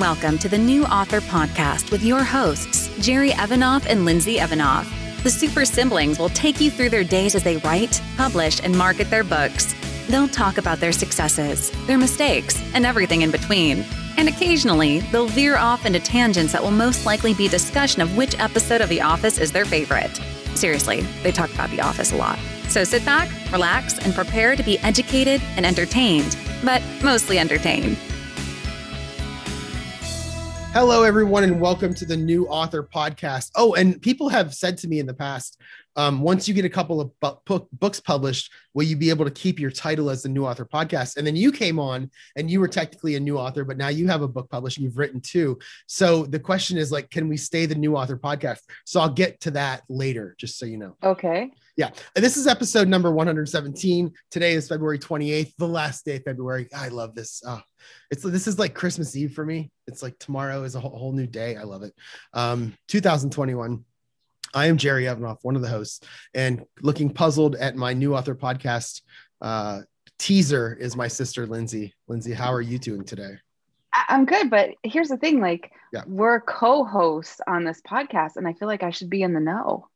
Welcome to the New Author Podcast with your hosts, Jerry Evanoff and Lindsay Evanoff. The super siblings will take you through their days as they write, publish, and market their books. They'll talk about their successes, their mistakes, and everything in between. And occasionally, they'll veer off into tangents that will most likely be discussion of which episode of The Office is their favorite. Seriously, they talk about The Office a lot. So sit back, relax, and prepare to be educated and entertained, but mostly entertained. Hello, everyone, and welcome to the New Author Podcast. Oh, and people have said to me in the past, um, once you get a couple of bu- books published, will you be able to keep your title as the New Author Podcast? And then you came on, and you were technically a new author, but now you have a book published and you've written two. So the question is, like, can we stay the New Author Podcast? So I'll get to that later, just so you know. Okay. Yeah. This is episode number 117. Today is February 28th, the last day of February. I love this. Oh, it's this is like Christmas Eve for me. It's like tomorrow is a whole, whole new day. I love it. Um, 2021. I am Jerry Evanoff, one of the hosts, and looking puzzled at my new author podcast uh, teaser is my sister Lindsay. Lindsay, how are you doing today? I'm good, but here's the thing: like, Yeah. we're co-hosts on this podcast, and I feel like I should be in the know.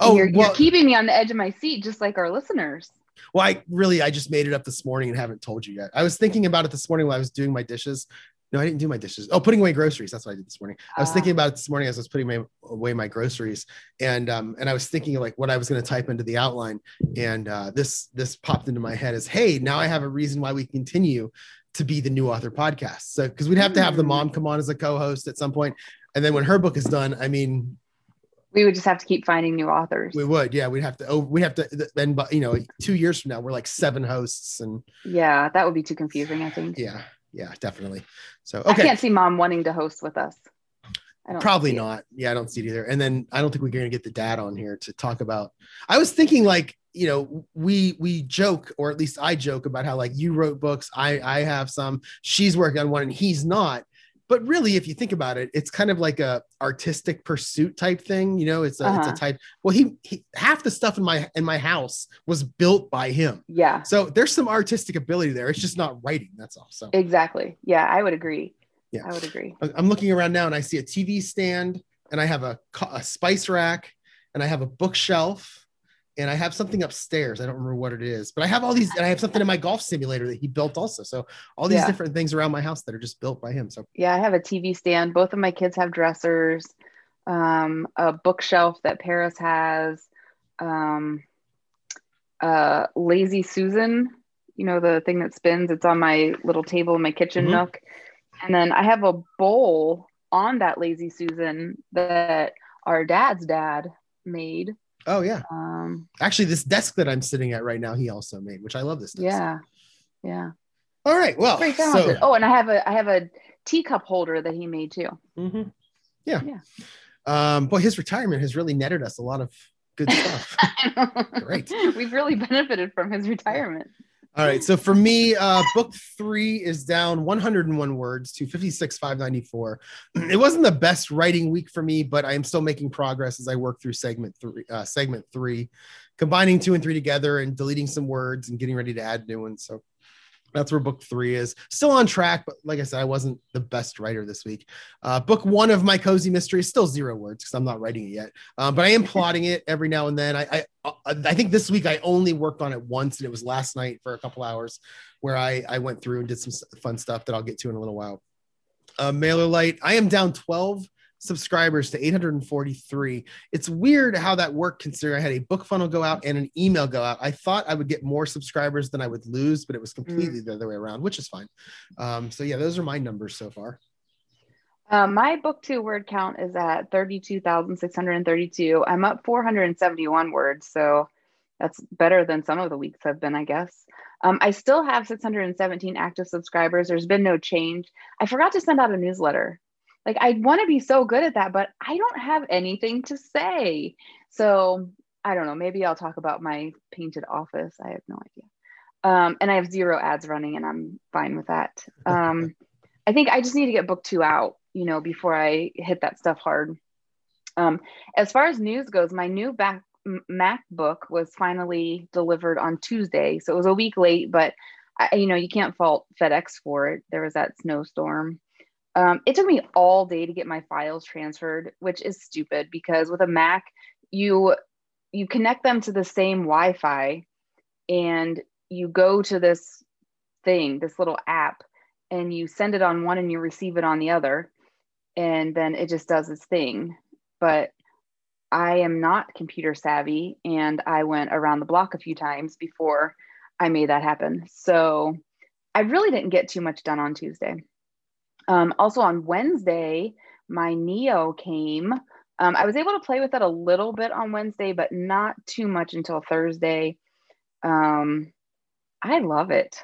Oh, you're, well, you're keeping me on the edge of my seat, just like our listeners. well, I really I just made it up this morning and haven't told you yet. I was thinking about it this morning while I was doing my dishes. No, I didn't do my dishes. Oh, putting away groceries. That's what I did this morning. I was Ah. thinking about it this morning as I was putting my, away my groceries, and um, and I was thinking like what I was going to type into the outline, and uh, this this popped into my head as, hey, now I have a reason why we continue to be the new author podcast. So because we'd have to have the Hmm. mom come on as a co-host at some point, and then when her book is done, I mean, We would just have to keep finding new authors. we would, yeah, we'd have to. Oh, we have to. Then, but you know, two years from now, we're like seven hosts, and yeah, that would be too confusing. I think. yeah, yeah, definitely. So okay. I can't see mom wanting to host with us. I don't Probably see it. not. Yeah, I don't see it either. And then I don't think we're going to get the dad on here to talk about. I was thinking like, you know, we we joke, or at least I joke about how like you wrote books, I I have some, she's working on one, and he's not. But really, if you think about it, it's kind of like a artistic pursuit type thing. You know, it's a it's Uh-huh. a type. Well, he, he half the stuff in my in my house was built by him. Yeah, So there's some artistic ability there. It's just not writing. That's all. So exactly. Yeah, I would agree. Yeah. I would agree. I'm looking around now and I see a TV stand and I have a, a spice rack and I have a bookshelf and I have something upstairs. I don't remember what it is, but I have all these and I have something in my golf simulator that he built also. So all these Yeah. different things around my house that are just built by him. So Yeah, I have a TV stand. Both of my kids have dressers. Um, a bookshelf that Paris has. Um, uh, Lazy Susan, you know the thing that spins. It's on my little table in my kitchen Mhm. nook. And then I have a bowl on that Lazy Susan that our dad's dad made. Oh yeah. Um, Actually, this desk that I'm sitting at right now, he also made, which I love this desk. yeah, yeah, All right. Well, so oh, and I have a I have a teacup holder that he made too. mhm. yeah. Yeah. Um, boy, his retirement has really netted us a lot of good stuff. Great. We've really benefited from his retirement. All right. So for me, uh, book three is down 101 words to 56,594. It wasn't the best writing week for me, but I am still making progress as I work through segment three, uh, segment three, combining two and three together and deleting some words and getting ready to add new ones. So that's where book three is. Still on track, but like I said, I wasn't the best writer this week. Uh, book one of my cozy mystery is still zero words because I'm not writing it yet, um, but I am plotting it every now and then. I, I uh, I think this week I only worked on it once, and it was last night for a couple hours, where I I went through and did some fun stuff that I'll get to in a little while. Uh, MailerLite, I am down 12 subscribers to 843. It's weird how that worked considering I had a BookFunnel go out and an email go out. I thought I would get more subscribers than I would lose, but it was completely the other way around, which is fine. Um, so yeah, those are my numbers so far. Uh, my book two word count is at 32,632. I'm up 471 words. So that's better than some of the weeks have been, I guess. Um, I still have 617 active subscribers. There's been no change. I forgot to send out a newsletter. Like, I want to be so good at that, but I don't have anything to say. So I don't know. Maybe I'll talk about my painted office. I have no idea. Um, and I have zero ads running, and I'm fine with that. Um, I think I just need to get book two out, you know, before I hit that stuff hard. Um, as far as news goes, my new back MacBook was finally delivered on Tuesday, so it was a week late, but I, you know, you can't fault FedEx for it. There was that snowstorm. Um, it took me all day to get my files transferred, which is stupid because with a Mac, you you connect them to the same Wi-Fi, and you go to this thing, this little app, and you send it on one and you receive it on the other, and then it just does its thing. But I am not computer savvy, and I went around the block a few times before I made that happen. So I really didn't get too much done on Tuesday. Um, also on Wednesday, my Neo came. Um, I was able to play with it a little bit on Wednesday, but not too much until Thursday. Um, I love it.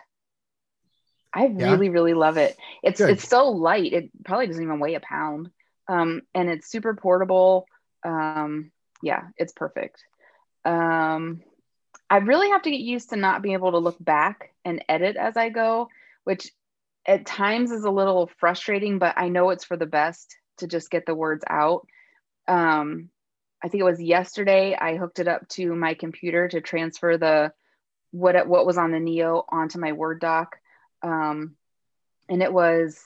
I yeah. really, really love it. It's Good. it's so light. It probably doesn't even weigh a pound. Um, and it's super portable. Um, yeah, it's perfect. Um, I really have to get used to not being able to look back and edit as I go, which at times is a little frustrating, but I know it's for the best to just get the words out. Um, I think it was yesterday I hooked it up to my computer to transfer the what what was on the Neo onto my Word doc, um, and it was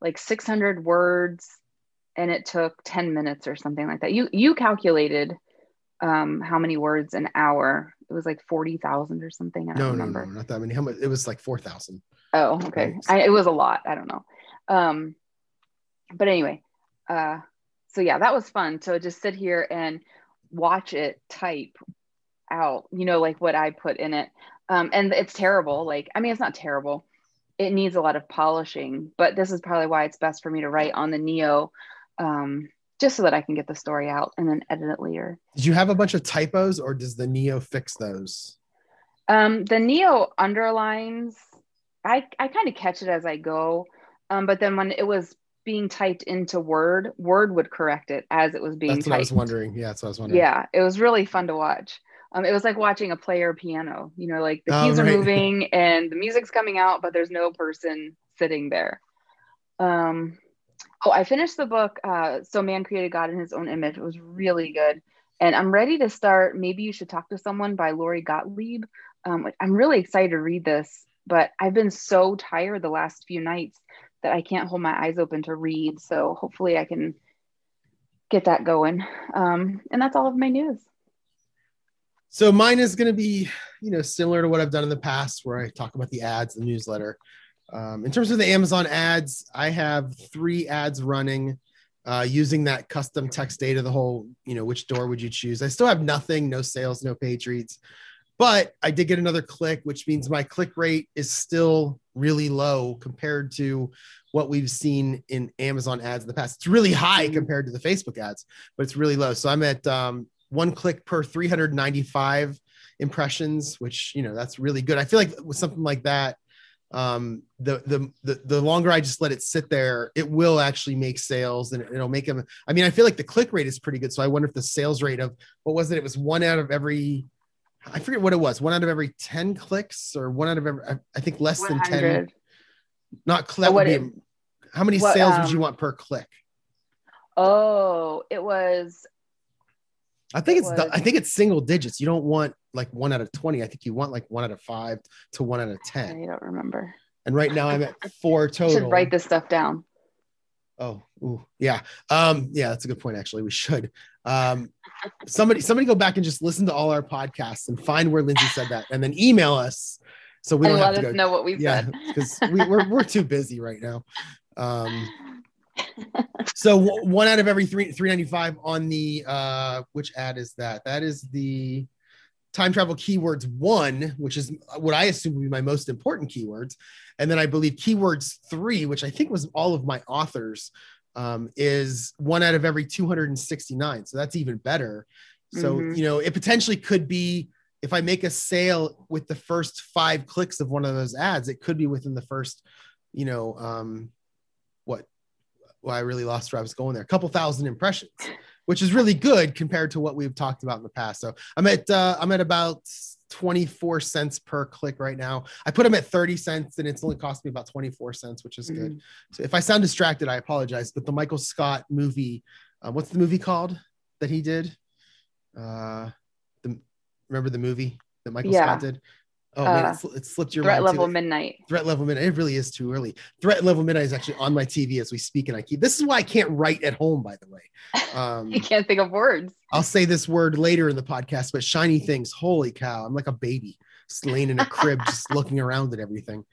like 600 words, and it took 10 minutes or something like that. You you calculated um, how many words an hour? It was like 40,000 or something. I don't no, remember. No, no, not that many. How much? It was like 4,000. Oh, okay. I, it was a lot. I don't know. Um, but anyway, uh, so yeah, that was fun. So just sit here and watch it type out, you know, like what I put in it. Um, and it's terrible. Like, I mean, it's not terrible. It needs a lot of polishing, but this is probably why it's best for me to write on the Neo, um, just so that I can get the story out and then edit it later. Did you have a bunch of typos or does the Neo fix those? Um, the Neo underlines I, I kind of catch it as I go. Um, but then when it was being typed into Word, Word would correct it as it was being typed. that's typed. what I was wondering. Yeah, that's what I was wondering. Yeah, it was really fun to watch. Um, it was like watching a player piano. You know, like the oh, keys oh, right. are moving and the music's coming out, but there's no person sitting there. Um, oh, I finished the book. Uh, so Man created God in His Own Image. It was really good, and I'm ready to start. Maybe you should talk to someone by Lori Gottlieb. Um, I'm really excited to read this but I've been so tired the last few nights that I can't hold my eyes open to read. So hopefully I can get that going. Um, and that's all of my news. So mine is going to be, you know, similar to what I've done in the past, where I talk about the ads, the newsletter. Um, in terms of the Amazon ads, I have three ads running uh, using that custom text data. The whole, you know, which door would you choose? I still have nothing, no sales, no page reads. But I did get another click, which means my click rate is still really low compared to what we've seen in Amazon ads in the past. It's really high mm-hmm. compared to the Facebook ads, but it's really low. So I'm at um, one click per 395 impressions, which you know that's really good. I feel like with something like that, um, the, the the the longer I just let it sit there, it will actually make sales and it'll make them. I mean, I feel like the click rate is pretty good. So I wonder if the sales rate of what was it? It was one out of every I forget what it was. One out of every 10 clicks or one out of every, I think less 100. than 10. Not click. How many what, sales um, would you want per click? Oh, it was. I think it it's, was, I think it's single digits. You don't want like one out of 20. I think you want like one out of five to one out of 10. I don't remember. And right now I'm at four total. should write this stuff down. Oh, ooh, yeah. Um, yeah, that's a good point. Actually, we should. Um, somebody, somebody go back and just listen to all our podcasts and find where Lindsay said that, and then email us so we don't have to go, know what we've yeah, because we, are we're, we're too busy right now. Um, so one out of every three 395 on the uh, which ad is that? That is the time travel keywords one, which is what I assume would be my most important keywords. And then I believe keywords three, which I think was all of my authors, um, is one out of every 269. So that's even better. So, mm-hmm. you know, it potentially could be if I make a sale with the first five clicks of one of those ads, it could be within the first, you know, um, well, I really lost where I was going there, a couple thousand impressions, which is really good compared to what we've talked about in the past. So I'm at, uh, I'm at about 24 cents per click right now. I put them at 30 cents and it's only cost me about 24 cents, which is mm-hmm. good. So if I sound distracted, I apologize. But the Michael Scott movie, uh, what's the movie called that he did? Uh, the, remember the movie that Michael yeah. Scott did? Oh man, Uh, it, it slipped your Threat level midnight. Threat level midnight. It really is too early. Threat level midnight is actually on my TV as we speak, and I keep. This is why I can't write at home. By the way, um, I can't think of words. I'll say this word later in the podcast. But shiny things. Holy cow! I'm like a baby, just laying in a crib, just looking around at everything.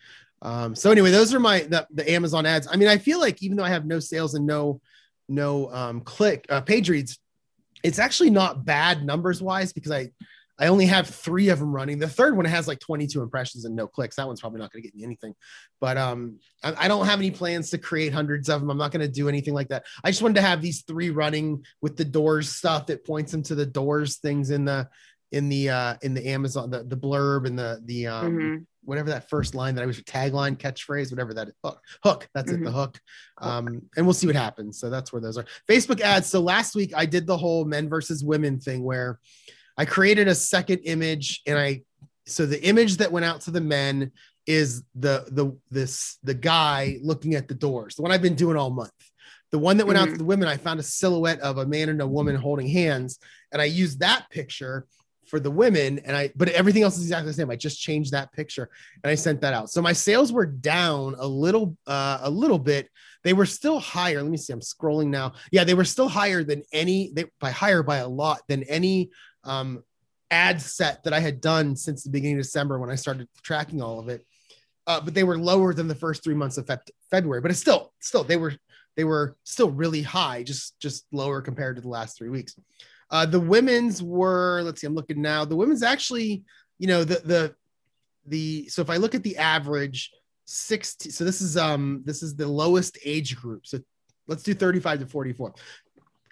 Um, so anyway, those are my the, the Amazon ads. I mean, I feel like even though I have no sales and no no um, click uh, page reads, it's actually not bad numbers wise because I I only have three of them running. The third one has like 22 impressions and no clicks. That one's probably not going to get me anything. But um, I, I don't have any plans to create hundreds of them. I'm not going to do anything like that. I just wanted to have these three running with the doors stuff that points them to the doors things in the in the uh in the Amazon the the blurb and the the um Mhm. whatever that first line that I was tagline, catchphrase, whatever that is. Hook, hook. That's it, the Mhm. hook. Um, and we'll see what happens. So that's where those are. Facebook ads. So last week I did the whole men versus women thing where I created a second image and I so the image that went out to the men is the the this the guy looking at the doors, the one I've been doing all month. The one that went out to Mhm. the women, I found a silhouette of a man and a woman holding hands, and I used that picture for the women and I but everything else is exactly the same. I just changed that picture and I sent that out. So my sales were down a little uh a little bit. They were still higher. Let me see. I'm scrolling now. Yeah, they were still higher than any they by higher by a lot than any um ad set that I had done since the beginning of December when I started tracking all of it. Uh, but they were lower than the first three months of Feb- February. But it's still, still they were they were still really high, just just lower compared to the last three weeks. Uh, the women's were, let's see, I'm looking now. The women's actually, you know, the the the so if I look at the average 60, so this is um this is the lowest age group. So let's do 35 to 44.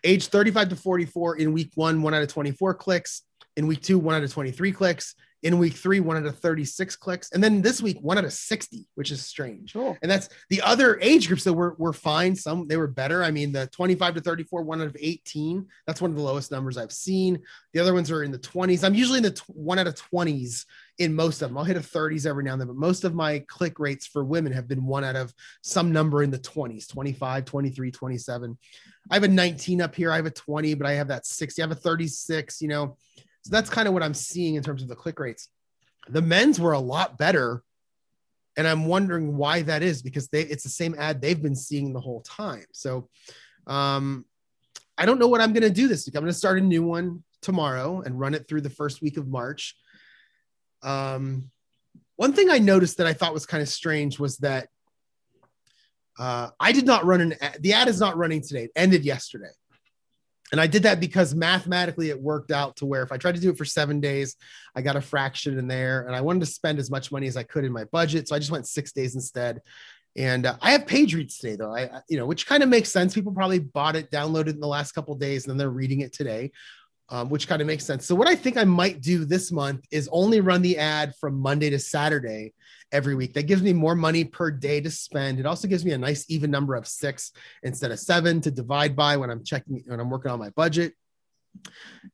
Age 35 to 44 in week one, one out of 24 clicks. In week two, one out of 23 clicks. In week three, one out of 36 clicks. And then this week, one out of 60, which is strange. Cool. And that's the other age groups that were, were fine. Some they were better. I mean, the 25 to 34, one out of 18. That's one of the lowest numbers I've seen. The other ones are in the 20s. I'm usually in the tw- one out of 20s in most of them. I'll hit a 30s every now and then, but most of my click rates for women have been one out of some number in the 20s 25, 23, 27. I have a 19 up here. I have a 20, but I have that 60. I have a 36, you know. So that's kind of what I'm seeing in terms of the click rates. The men's were a lot better. And I'm wondering why that is because they it's the same ad they've been seeing the whole time. So um I don't know what I'm going to do this week. I'm going to start a new one tomorrow and run it through the first week of March. Um, one thing I noticed that I thought was kind of strange was that uh, I did not run an ad. The ad is not running today. It ended yesterday. And I did that because mathematically it worked out to where if I tried to do it for seven days, I got a fraction in there and I wanted to spend as much money as I could in my budget. So I just went six days instead. And uh, I have page reads today, though. I, you know, which kind of makes sense. People probably bought it, downloaded it in the last couple days, and then they're reading it today, um, which kind of makes sense. So what I think I might do this month is only run the ad from Monday to Saturday every week. That gives me more money per day to spend. It also gives me a nice even number of six instead of seven to divide by when I'm checking when I'm working on my budget.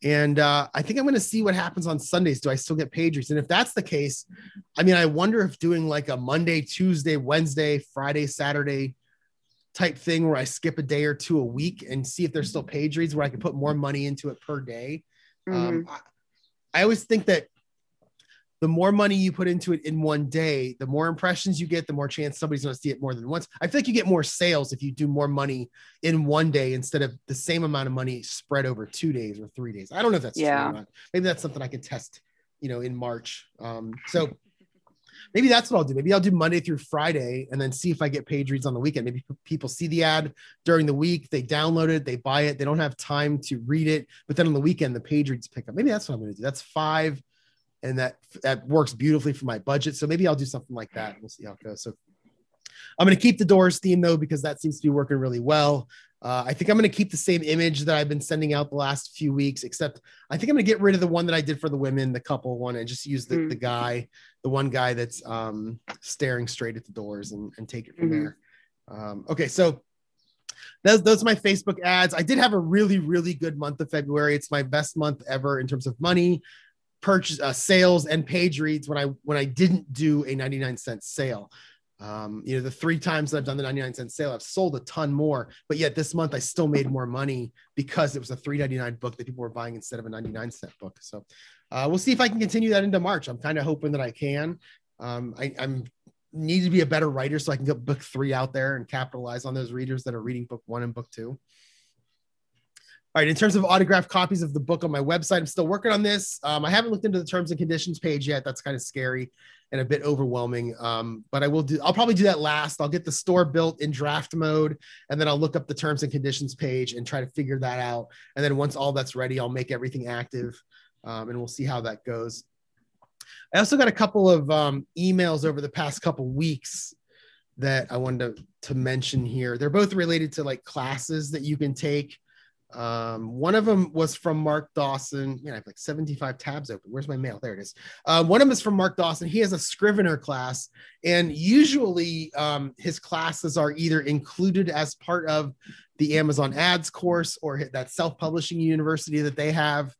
And uh, I think I'm going to see what happens on Sundays. Do I still get page reads? And if that's the case, I mean, I wonder if doing like a Monday, Tuesday, Wednesday, Friday, Saturday type thing where I skip a day or two a week and see if there's still page reads where I can put more money into it per day. Um, Mhm. I, I always think that the more money you put into it in one day, the more impressions you get, the more chance somebody's going to see it more than once. I feel like you get more sales if you do more money in one day instead of the same amount of money spread over two days or three days. I don't know if that's Yeah. true or not. Maybe that's something I can test, you know, in March. Um, so maybe that's what I'll do. Maybe I'll do Monday through Friday and then see if I get page reads on the weekend. Maybe people see the ad during the week, they download it, they buy it, they don't have time to read it, but then on the weekend the page reads pick up. Maybe that's what I'm going to do. That's five, and that that works beautifully for my budget. So maybe I'll do something like that. We'll see how it goes. So I'm going to keep the doors theme though because that seems to be working really well. Uh, I think I'm going to keep the same image that I've been sending out the last few weeks, except I think I'm going to get rid of the one that I did for the women, the couple one, and just use the, Mm. the guy, the one guy that's um, staring straight at the doors and, and take it from Mhm. there. Um, okay, so those, those are my Facebook ads. I did have a really, really good month of February. It's my best month ever in terms of money, purchase, uh, sales, and page reads. When I when I didn't do a 99 cent sale, um, you know, the three times that I've done the 99 cent sale, I've sold a ton more. But yet this month I still made more money because it was a 3.99 book that people were buying instead of a 99 cent book. So uh, we'll see if I can continue that into March. I'm kind of hoping that I can. Um, I, I'm need to be a better writer so I can get book three out there and capitalize on those readers that are reading book one and book two. All right, in terms of autographed copies of the book on my website, I'm still working on this. Um, I haven't looked into the terms and conditions page yet. That's kind of scary and a bit overwhelming. Um, but I will do, I'll probably do that last. I'll get the store built in draft mode and then I'll look up the terms and conditions page and try to figure that out. And then once all that's ready, I'll make everything active um, and we'll see how that goes. I also got a couple of um, emails over the past couple weeks that I wanted to, to mention here. They're both related to like classes that you can take. Um, one of them was from Mark Dawson. Yeah, I have like 75 tabs open. Where's my mail? There it is. Um, one of them is from Mark Dawson. He has a Scrivener class, and usually um, his classes are either included as part of the Amazon Ads course or that self publishing university that they have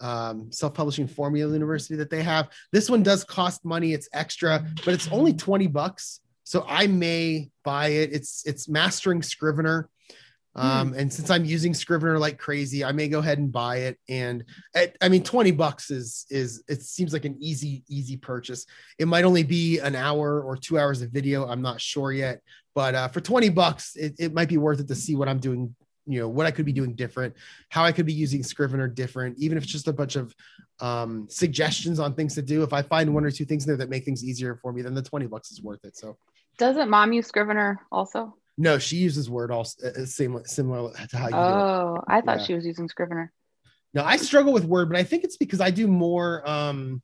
um, self-publishing formula university that they have. This one does cost money. It's extra, but it's only 20 bucks. So I may buy it. It's it's mastering Scrivener. Um, hmm. and since I'm using Scrivener like crazy, I may go ahead and buy it. And at, I mean, 20 bucks is is it seems like an easy, easy purchase. It might only be an hour or two hours of video. I'm not sure yet, but uh, for 20 bucks, it, it might be worth it to see what I'm doing you know what I could be doing different, how I could be using Scrivener different, even if it's just a bunch of um, suggestions on things to do. If I find one or two things there that make things easier for me, then the twenty bucks is worth it. So, doesn't mom use Scrivener also? No, she uses Word also uh, uh, same similar to how you. Do it. Oh, I thought yeah. she was using Scrivener. No, I struggle with Word, but I think it's because I do more. Um,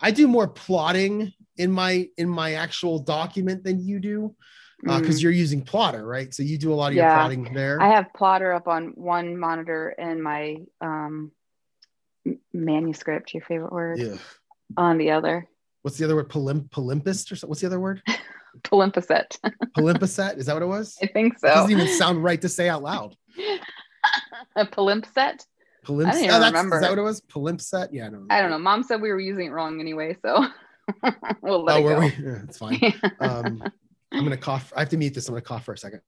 I do more plotting in my in my actual document than you do because uh, mm. you're using Plottr right so you do a lot of yeah. your plotting there i have Plottr up on one monitor and my um, manuscript your favorite word yeah. on the other what's the other word Polymp- or something what's the other word palimpsest palimpsest is that what it was i think so it doesn't even sound right to say out loud a palimpsest Palimpsest. I don't even oh, remember. Is that what it was? Palimpsest? Yeah, I don't know. I don't know. Mom said we were using it wrong anyway, so we'll let oh, it go. We? Yeah, it's fine. Um, I'm gonna cough. I have to mute this. I'm gonna cough for a second.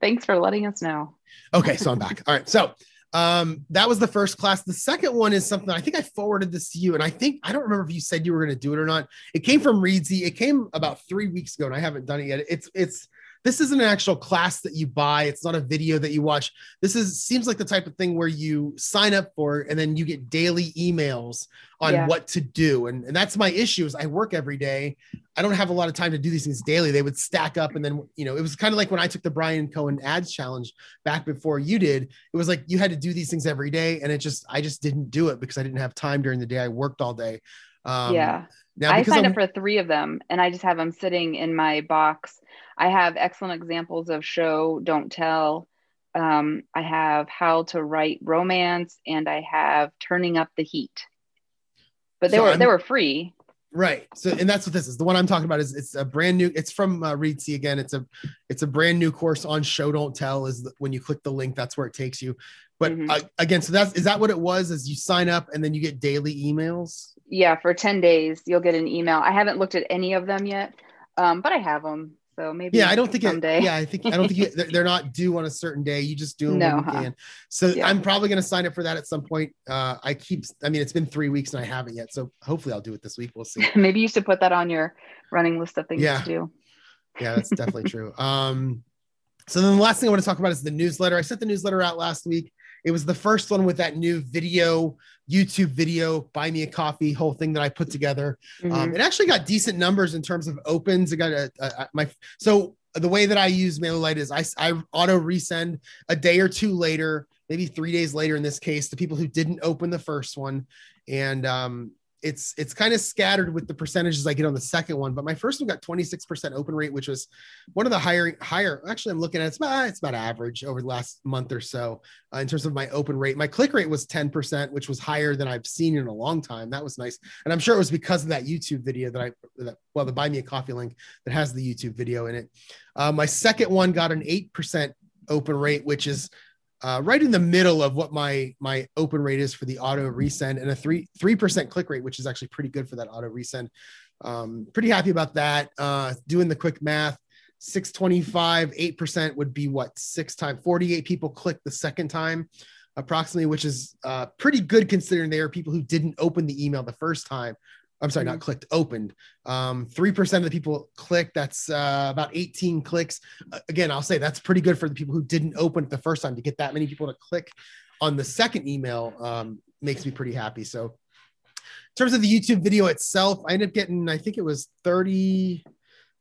Thanks for letting us know. Okay, so I'm back. All right, so um, that was the first class. The second one is something I think I forwarded this to you, and I think I don't remember if you said you were going to do it or not. It came from Reedsy. It came about three weeks ago, and I haven't done it yet. It's it's this isn't an actual class that you buy. It's not a video that you watch. This is seems like the type of thing where you sign up for and then you get daily emails on yeah. what to do. And, and that's my issue is i work every day. I don't have a lot of time to do these things daily. They would stack up and then you know it was kind of like when i took the Bryan Cohen ads challenge back before you did it was like you had to do these things every day and it just i just didn't do it because i didn't have time during the day. I worked all day. Um, yeah now i signed I'm, up for three of them and i just have them sitting in my box I have excellent examples of show, don't tell. Um, I have how to write romance, and I have turning up the heat. But they so were I'm, they were free. Right. So, and that's what this is. The one I'm talking about is it's a brand new. It's from uh, Reedsy again. It's a it's a brand new course on show don't tell. Is the, when you click the link, that's where it takes you. But mm-hmm. uh, again, so that's is that what it was? Is you sign up and then you get daily emails? Yeah, for ten days you'll get an email. I haven't looked at any of them yet, um, but I have them. So maybe yeah, I don't think someday. It, yeah, I think I don't think it, they're not due on a certain day. You just do them no, when you huh? can. So yeah. I'm probably going to sign up for that at some point. Uh, I keep. I mean, it's been three weeks and I haven't yet. So hopefully I'll do it this week. We'll see. maybe you should put that on your running list of things yeah. to do. Yeah, that's definitely true. Um, so then the last thing I want to talk about is the newsletter. I sent the newsletter out last week. It was the first one with that new video, YouTube video, buy me a coffee whole thing that I put together. Um, mm-hmm. Um, it actually got decent numbers in terms of opens. It got a, a, a my so the way that I use MailerLite is I, I auto resend a day or two later, maybe three days later in this case, to people who didn't open the first one. And um, it's it's kind of scattered with the percentages I get on the second one, but my first one got 26% open rate, which was one of the higher higher. Actually, I'm looking at it's about it's about average over the last month or so uh, in terms of my open rate. My click rate was 10%, which was higher than I've seen in a long time. That was nice, and I'm sure it was because of that YouTube video that I that, well the buy me a coffee link that has the YouTube video in it. Uh, my second one got an 8% open rate, which is uh, right in the middle of what my my open rate is for the auto resend and a three three percent click rate, which is actually pretty good for that auto resend. Um, pretty happy about that. Uh, doing the quick math, 625, 8% would be what six times 48 people click the second time. approximately, which is uh, pretty good considering they are people who didn't open the email the first time. I'm sorry, mm-hmm. not clicked, opened. Um, 3% of the people clicked. That's uh, about 18 clicks. Uh, again, I'll say that's pretty good for the people who didn't open it the first time to get that many people to click on the second email um, makes me pretty happy. So, in terms of the YouTube video itself, I ended up getting, I think it was 30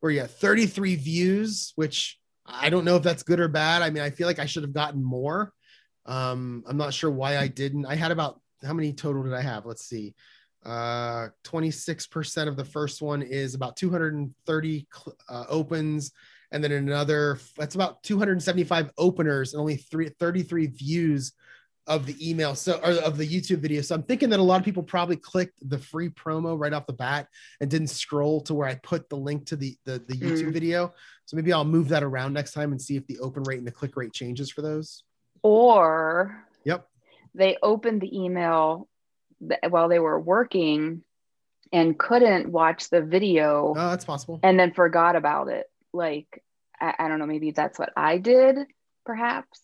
or yeah, 33 views, which I don't know if that's good or bad. I mean, I feel like I should have gotten more. Um, I'm not sure why I didn't. I had about how many total did I have? Let's see. Uh, 26% of the first one is about 230 uh, opens, and then another that's about 275 openers and only three, 33 views of the email so or of the YouTube video. So I'm thinking that a lot of people probably clicked the free promo right off the bat and didn't scroll to where I put the link to the the, the YouTube mm. video. So maybe I'll move that around next time and see if the open rate and the click rate changes for those. Or yep, they opened the email while they were working and couldn't watch the video. Oh, that's possible. And then forgot about it. Like I, I don't know, maybe that's what I did, perhaps.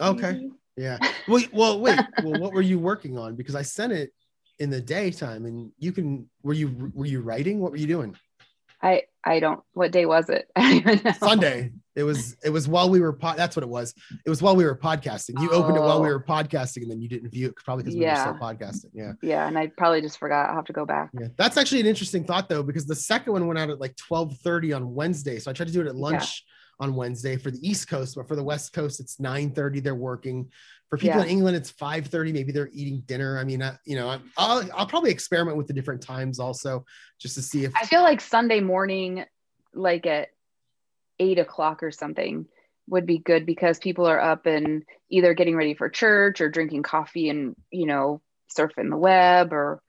Okay. Maybe. Yeah. Wait, well, wait. well, what were you working on? Because I sent it in the daytime, and you can. Were you were you writing? What were you doing? I I don't. What day was it? Sunday. It was it was while we were pod, that's what it was. It was while we were podcasting. You oh. opened it while we oh. were podcasting, and then you didn't view it probably because we yeah. were still podcasting. Yeah. Yeah, and I probably just forgot. I'll have to go back. Yeah, that's actually an interesting thought though, because the second one went out at like twelve thirty on Wednesday, so I tried to do it at lunch. Yeah on Wednesday for the East Coast, but for the West Coast, it's 9:30. They're working. For people yeah. in England, it's 5:30. Maybe they're eating dinner. I mean, I, you know, I'll I'll probably experiment with the different times also, just to see if I feel like Sunday morning, like at eight o'clock or something, would be good because people are up and either getting ready for church or drinking coffee and you know surfing the web or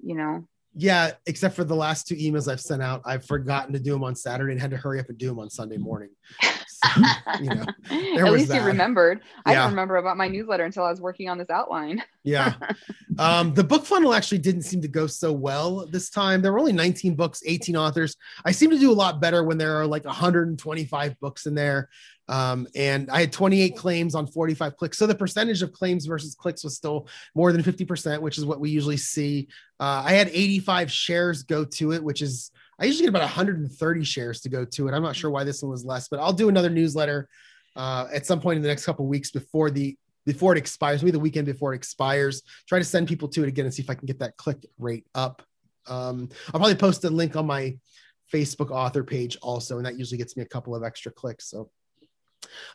you know yeah, except for the last two emails I've sent out, I've forgotten to do them on Saturday and had to hurry up and do them on Sunday morning. You know, at least that. you remembered. Yeah. I don't remember about my newsletter until I was working on this outline. yeah. Um, the BookFunnel actually didn't seem to go so well this time. There were only 19 books, 18 authors. I seem to do a lot better when there are like 125 books in there. Um, and I had 28 claims on 45 clicks. So the percentage of claims versus clicks was still more than 50%, which is what we usually see. Uh, I had 85 shares go to it, which is, I usually get about 130 shares to go to it. I'm not sure why this one was less, but I'll do another newsletter uh, at some point in the next couple weeks before the before it expires, maybe the weekend before it expires. Try to send people to it again and see if I can get that click rate up. Um, I'll probably post a link on my Facebook author page also, and that usually gets me a couple of extra clicks. So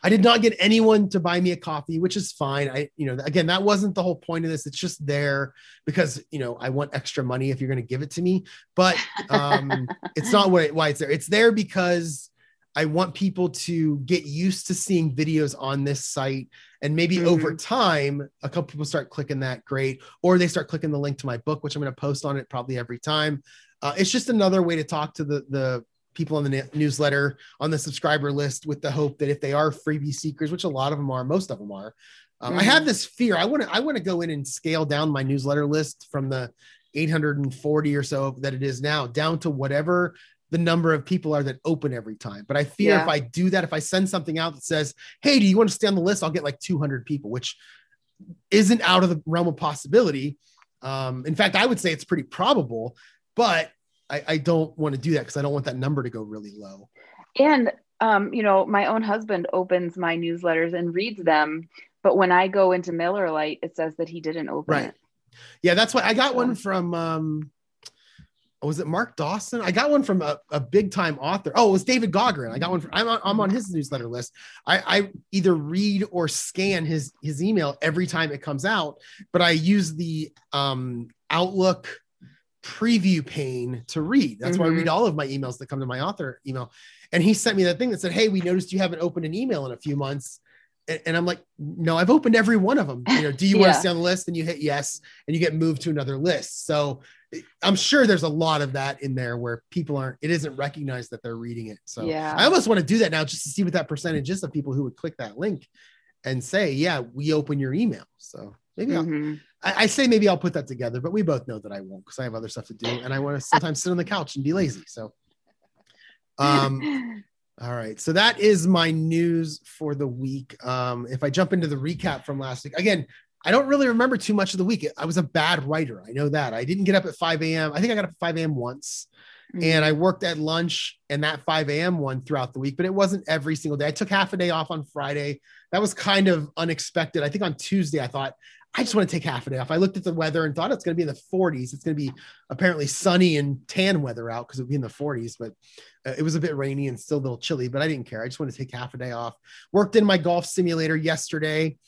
I did not get anyone to buy me a coffee, which is fine. I, you know, again, that wasn't the whole point of this. It's just there because, you know, I want extra money if you're going to give it to me, but um, it's not what, why it's there. It's there because I want people to get used to seeing videos on this site. And maybe mm-hmm. over time, a couple people start clicking that great, or they start clicking the link to my book, which I'm going to post on it probably every time. Uh, it's just another way to talk to the, the people on the newsletter on the subscriber list with the hope that if they are freebie seekers, which a lot of them are, most of them are. Um, mm-hmm. I have this fear. I want to I want to go in and scale down my newsletter list from the 840 or so that it is now down to whatever the number of people are that open every time. But I fear yeah. if I do that, if I send something out that says, "Hey, do you want to stay on the list?" I'll get like 200 people, which isn't out of the realm of possibility. Um, in fact, I would say it's pretty probable, but I, I don't want to do that because I don't want that number to go really low. And um, you know, my own husband opens my newsletters and reads them, but when I go into MailerLite, it says that he didn't open right. it. Yeah, that's why I got one from um was it Mark Dawson? I got one from a, a big time author. Oh, it was David Gaughran. I got one from I'm on, I'm on his newsletter list. I, I either read or scan his his email every time it comes out, but I use the um Outlook preview pane to read. That's mm-hmm. why I read mm-hmm. all of my emails that come to my author email. And he sent me that thing that said, Hey, we noticed you haven't opened an email in a few months. And, and I'm like, No, I've opened every one of them. You know, do you yeah. want to stay on the list? And you hit yes, and you get moved to another list. So I'm sure there's a lot of that in there where people aren't, it isn't recognized that they're reading it. So yeah. I almost want to do that now just to see what that percentage is of people who would click that link and say, Yeah, we open your email. So maybe mm-hmm. I, I, say maybe I'll put that together, but we both know that I won't because I have other stuff to do and I want to sometimes sit on the couch and be lazy. So, um, all right. So that is my news for the week. Um, if I jump into the recap from last week, again, I don't really remember too much of the week. I was a bad writer. I know that. I didn't get up at 5 a.m. I think I got up at 5 a.m. once. Mm-hmm. And I worked at lunch and that 5 a.m. one throughout the week, but it wasn't every single day. I took half a day off on Friday. That was kind of unexpected. I think on Tuesday, I thought, I just want to take half a day off. I looked at the weather and thought it's going to be in the 40s. It's going to be apparently sunny and tan weather out because it would be in the 40s, but uh, it was a bit rainy and still a little chilly, but I didn't care. I just want to take half a day off. Worked in my golf simulator yesterday.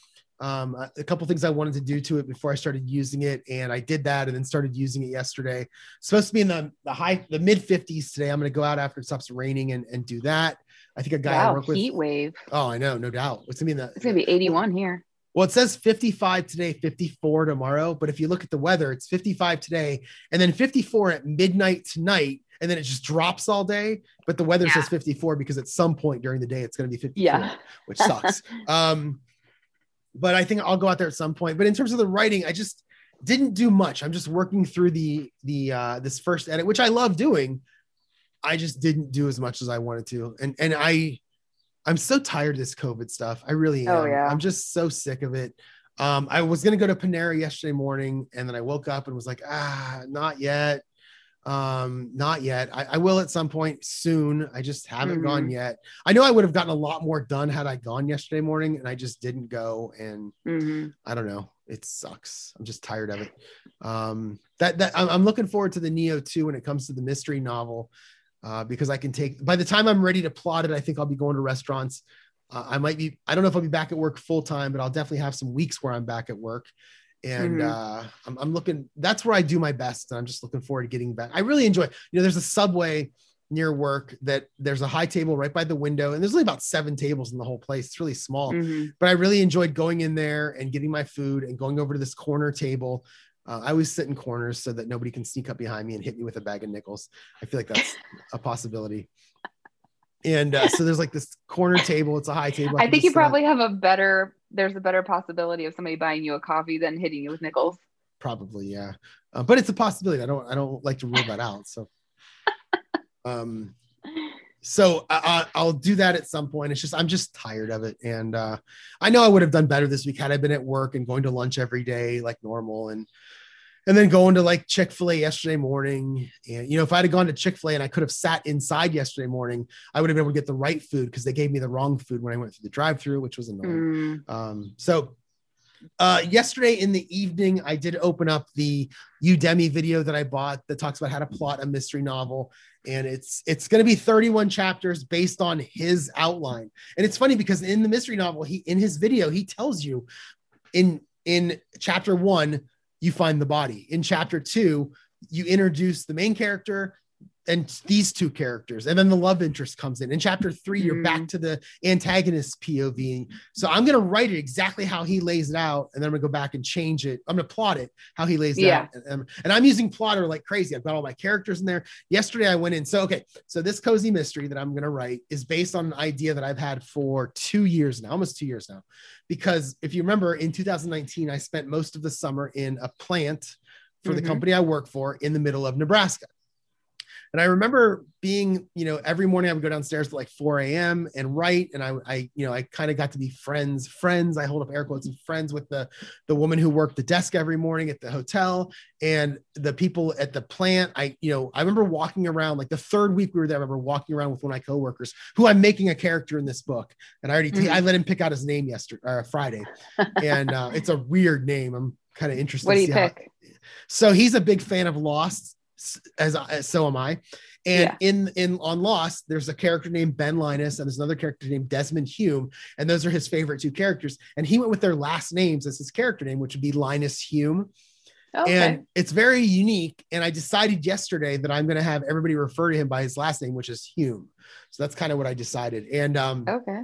Um, a couple things I wanted to do to it before I started using it, and I did that, and then started using it yesterday. supposed to be in the, the high, the mid 50s today. I'm going to go out after it stops raining and, and do that. I think a guy wow, I work with. Heat wave. Oh, I know, no doubt. It's gonna be the. It's gonna be 81 here. Well, it says 55 today, 54 tomorrow. But if you look at the weather, it's 55 today and then 54 at midnight tonight. And then it just drops all day. But the weather yeah. says 54 because at some point during the day it's going to be 54, yeah. which sucks. um, but I think I'll go out there at some point. But in terms of the writing, I just didn't do much. I'm just working through the the uh this first edit, which I love doing. I just didn't do as much as I wanted to. And and I I'm so tired of this COVID stuff. I really oh, am. Oh, yeah. I'm just so sick of it. Um, I was gonna go to Panera yesterday morning, and then I woke up and was like, ah, not yet. Um, not yet. I, I will at some point soon. I just haven't mm-hmm. gone yet. I know I would have gotten a lot more done had I gone yesterday morning, and I just didn't go. And mm-hmm. I don't know. It sucks. I'm just tired of it. Um, that that I'm looking forward to the Neo 2 when it comes to the mystery novel uh, because I can take by the time I'm ready to plot it, I think I'll be going to restaurants. Uh, I might be, I don't know if I'll be back at work full time, but I'll definitely have some weeks where I'm back at work. And mm-hmm. uh, I'm, I'm looking, that's where I do my best. And I'm just looking forward to getting back. I really enjoy, you know, there's a subway near work that there's a high table right by the window and there's only about seven tables in the whole place it's really small mm-hmm. but i really enjoyed going in there and getting my food and going over to this corner table uh, I always sit in corners so that nobody can sneak up behind me and hit me with a bag of nickels. I feel like that's a possibility. And uh, so there's like this corner table. It's a high table. I, I think you probably have a better. There's a better possibility of somebody buying you a coffee than hitting you with nickels. Probably, yeah. Uh, but it's a possibility. I don't. I don't like to rule that out. So, um, so I, will do that at some point. It's just I'm just tired of it, and uh, I know I would have done better this week had I been at work and going to lunch every day like normal, and and then going to like Chick Fil A yesterday morning. And you know, if I had gone to Chick Fil A and I could have sat inside yesterday morning, I would have been able to get the right food because they gave me the wrong food when I went through the drive-through, which was annoying. Mm. Um, so uh, yesterday in the evening, I did open up the Udemy video that I bought that talks about how to plot a mystery novel, and it's it's going to be 31 chapters based on his outline. And it's funny because in the mystery novel, he in his video he tells you in in chapter one you find the body. In chapter two, you introduce the main character and these two characters and then the love interest comes in. In chapter three you're mm. back to the antagonist pov so i'm going to write it exactly how he lays it out and then i'm going to go back and change it. I'm going to plot it how he lays it yeah. out. And, and, i'm using Plottr like crazy. I've got all my characters in there. Yesterday i went in. So okay. So this cozy mystery that i'm going to write is based on an idea that i've had for two years now almost two years now. Because if you remember in 2019 i spent most of the summer in a plant for mm-hmm. the company i work for in the middle of nebraska and I remember being, you know, every morning I would go downstairs at like 4 a.m. and write. And I, I, you know, I kind of got to be friends, friends. I hold up air quotes and friends with the the woman who worked the desk every morning at the hotel and the people at the plant. I, you know, I remember walking around like the third week we were there. I remember walking around with one of my coworkers who I'm making a character in this book. And I already, mm-hmm. I let him pick out his name yesterday, uh, Friday. and uh, it's a weird name. I'm kind of interested. What do you pick? How, so he's a big fan of Lost as, as so am I. And yeah. in in on Lost, there's a character named Ben Linus and there's another character named Desmond Hume, and those are his favorite two characters. And he went with their last names as his character name, which would be Linus Hume. Okay. And it's very unique. And I decided yesterday that I'm going to have everybody refer to him by his last name, which is Hume. So that's kind of what I decided. And um, okay,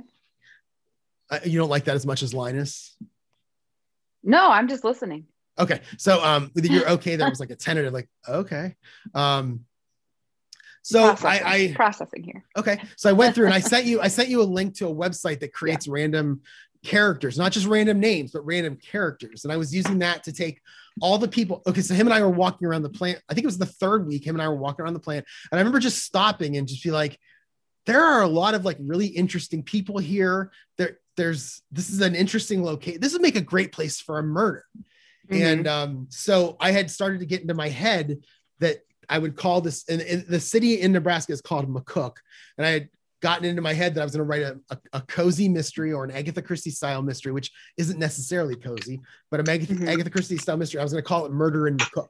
you don't like that as much as Linus? No, I'm just listening. Okay. So um you're okay. There was like a tentative, like, okay. Um so processing. I, I processing here. Okay. So I went through and I sent you I sent you a link to a website that creates yeah. random characters, not just random names, but random characters. And I was using that to take all the people. Okay, so him and I were walking around the plant. I think it was the third week. Him and I were walking around the plant, and I remember just stopping and just be like, there are a lot of like really interesting people here. There, there's this is an interesting location. This would make a great place for a murder. Mm-hmm. And um, so I had started to get into my head that I would call this, and, the city in Nebraska is called McCook. And I had gotten into my head that I was going to write a, a, a, cozy mystery or an Agatha Christie style mystery, which isn't necessarily cozy, but a Agatha, mm-hmm. Agatha Christie style mystery. I was going to call it Murder in McCook.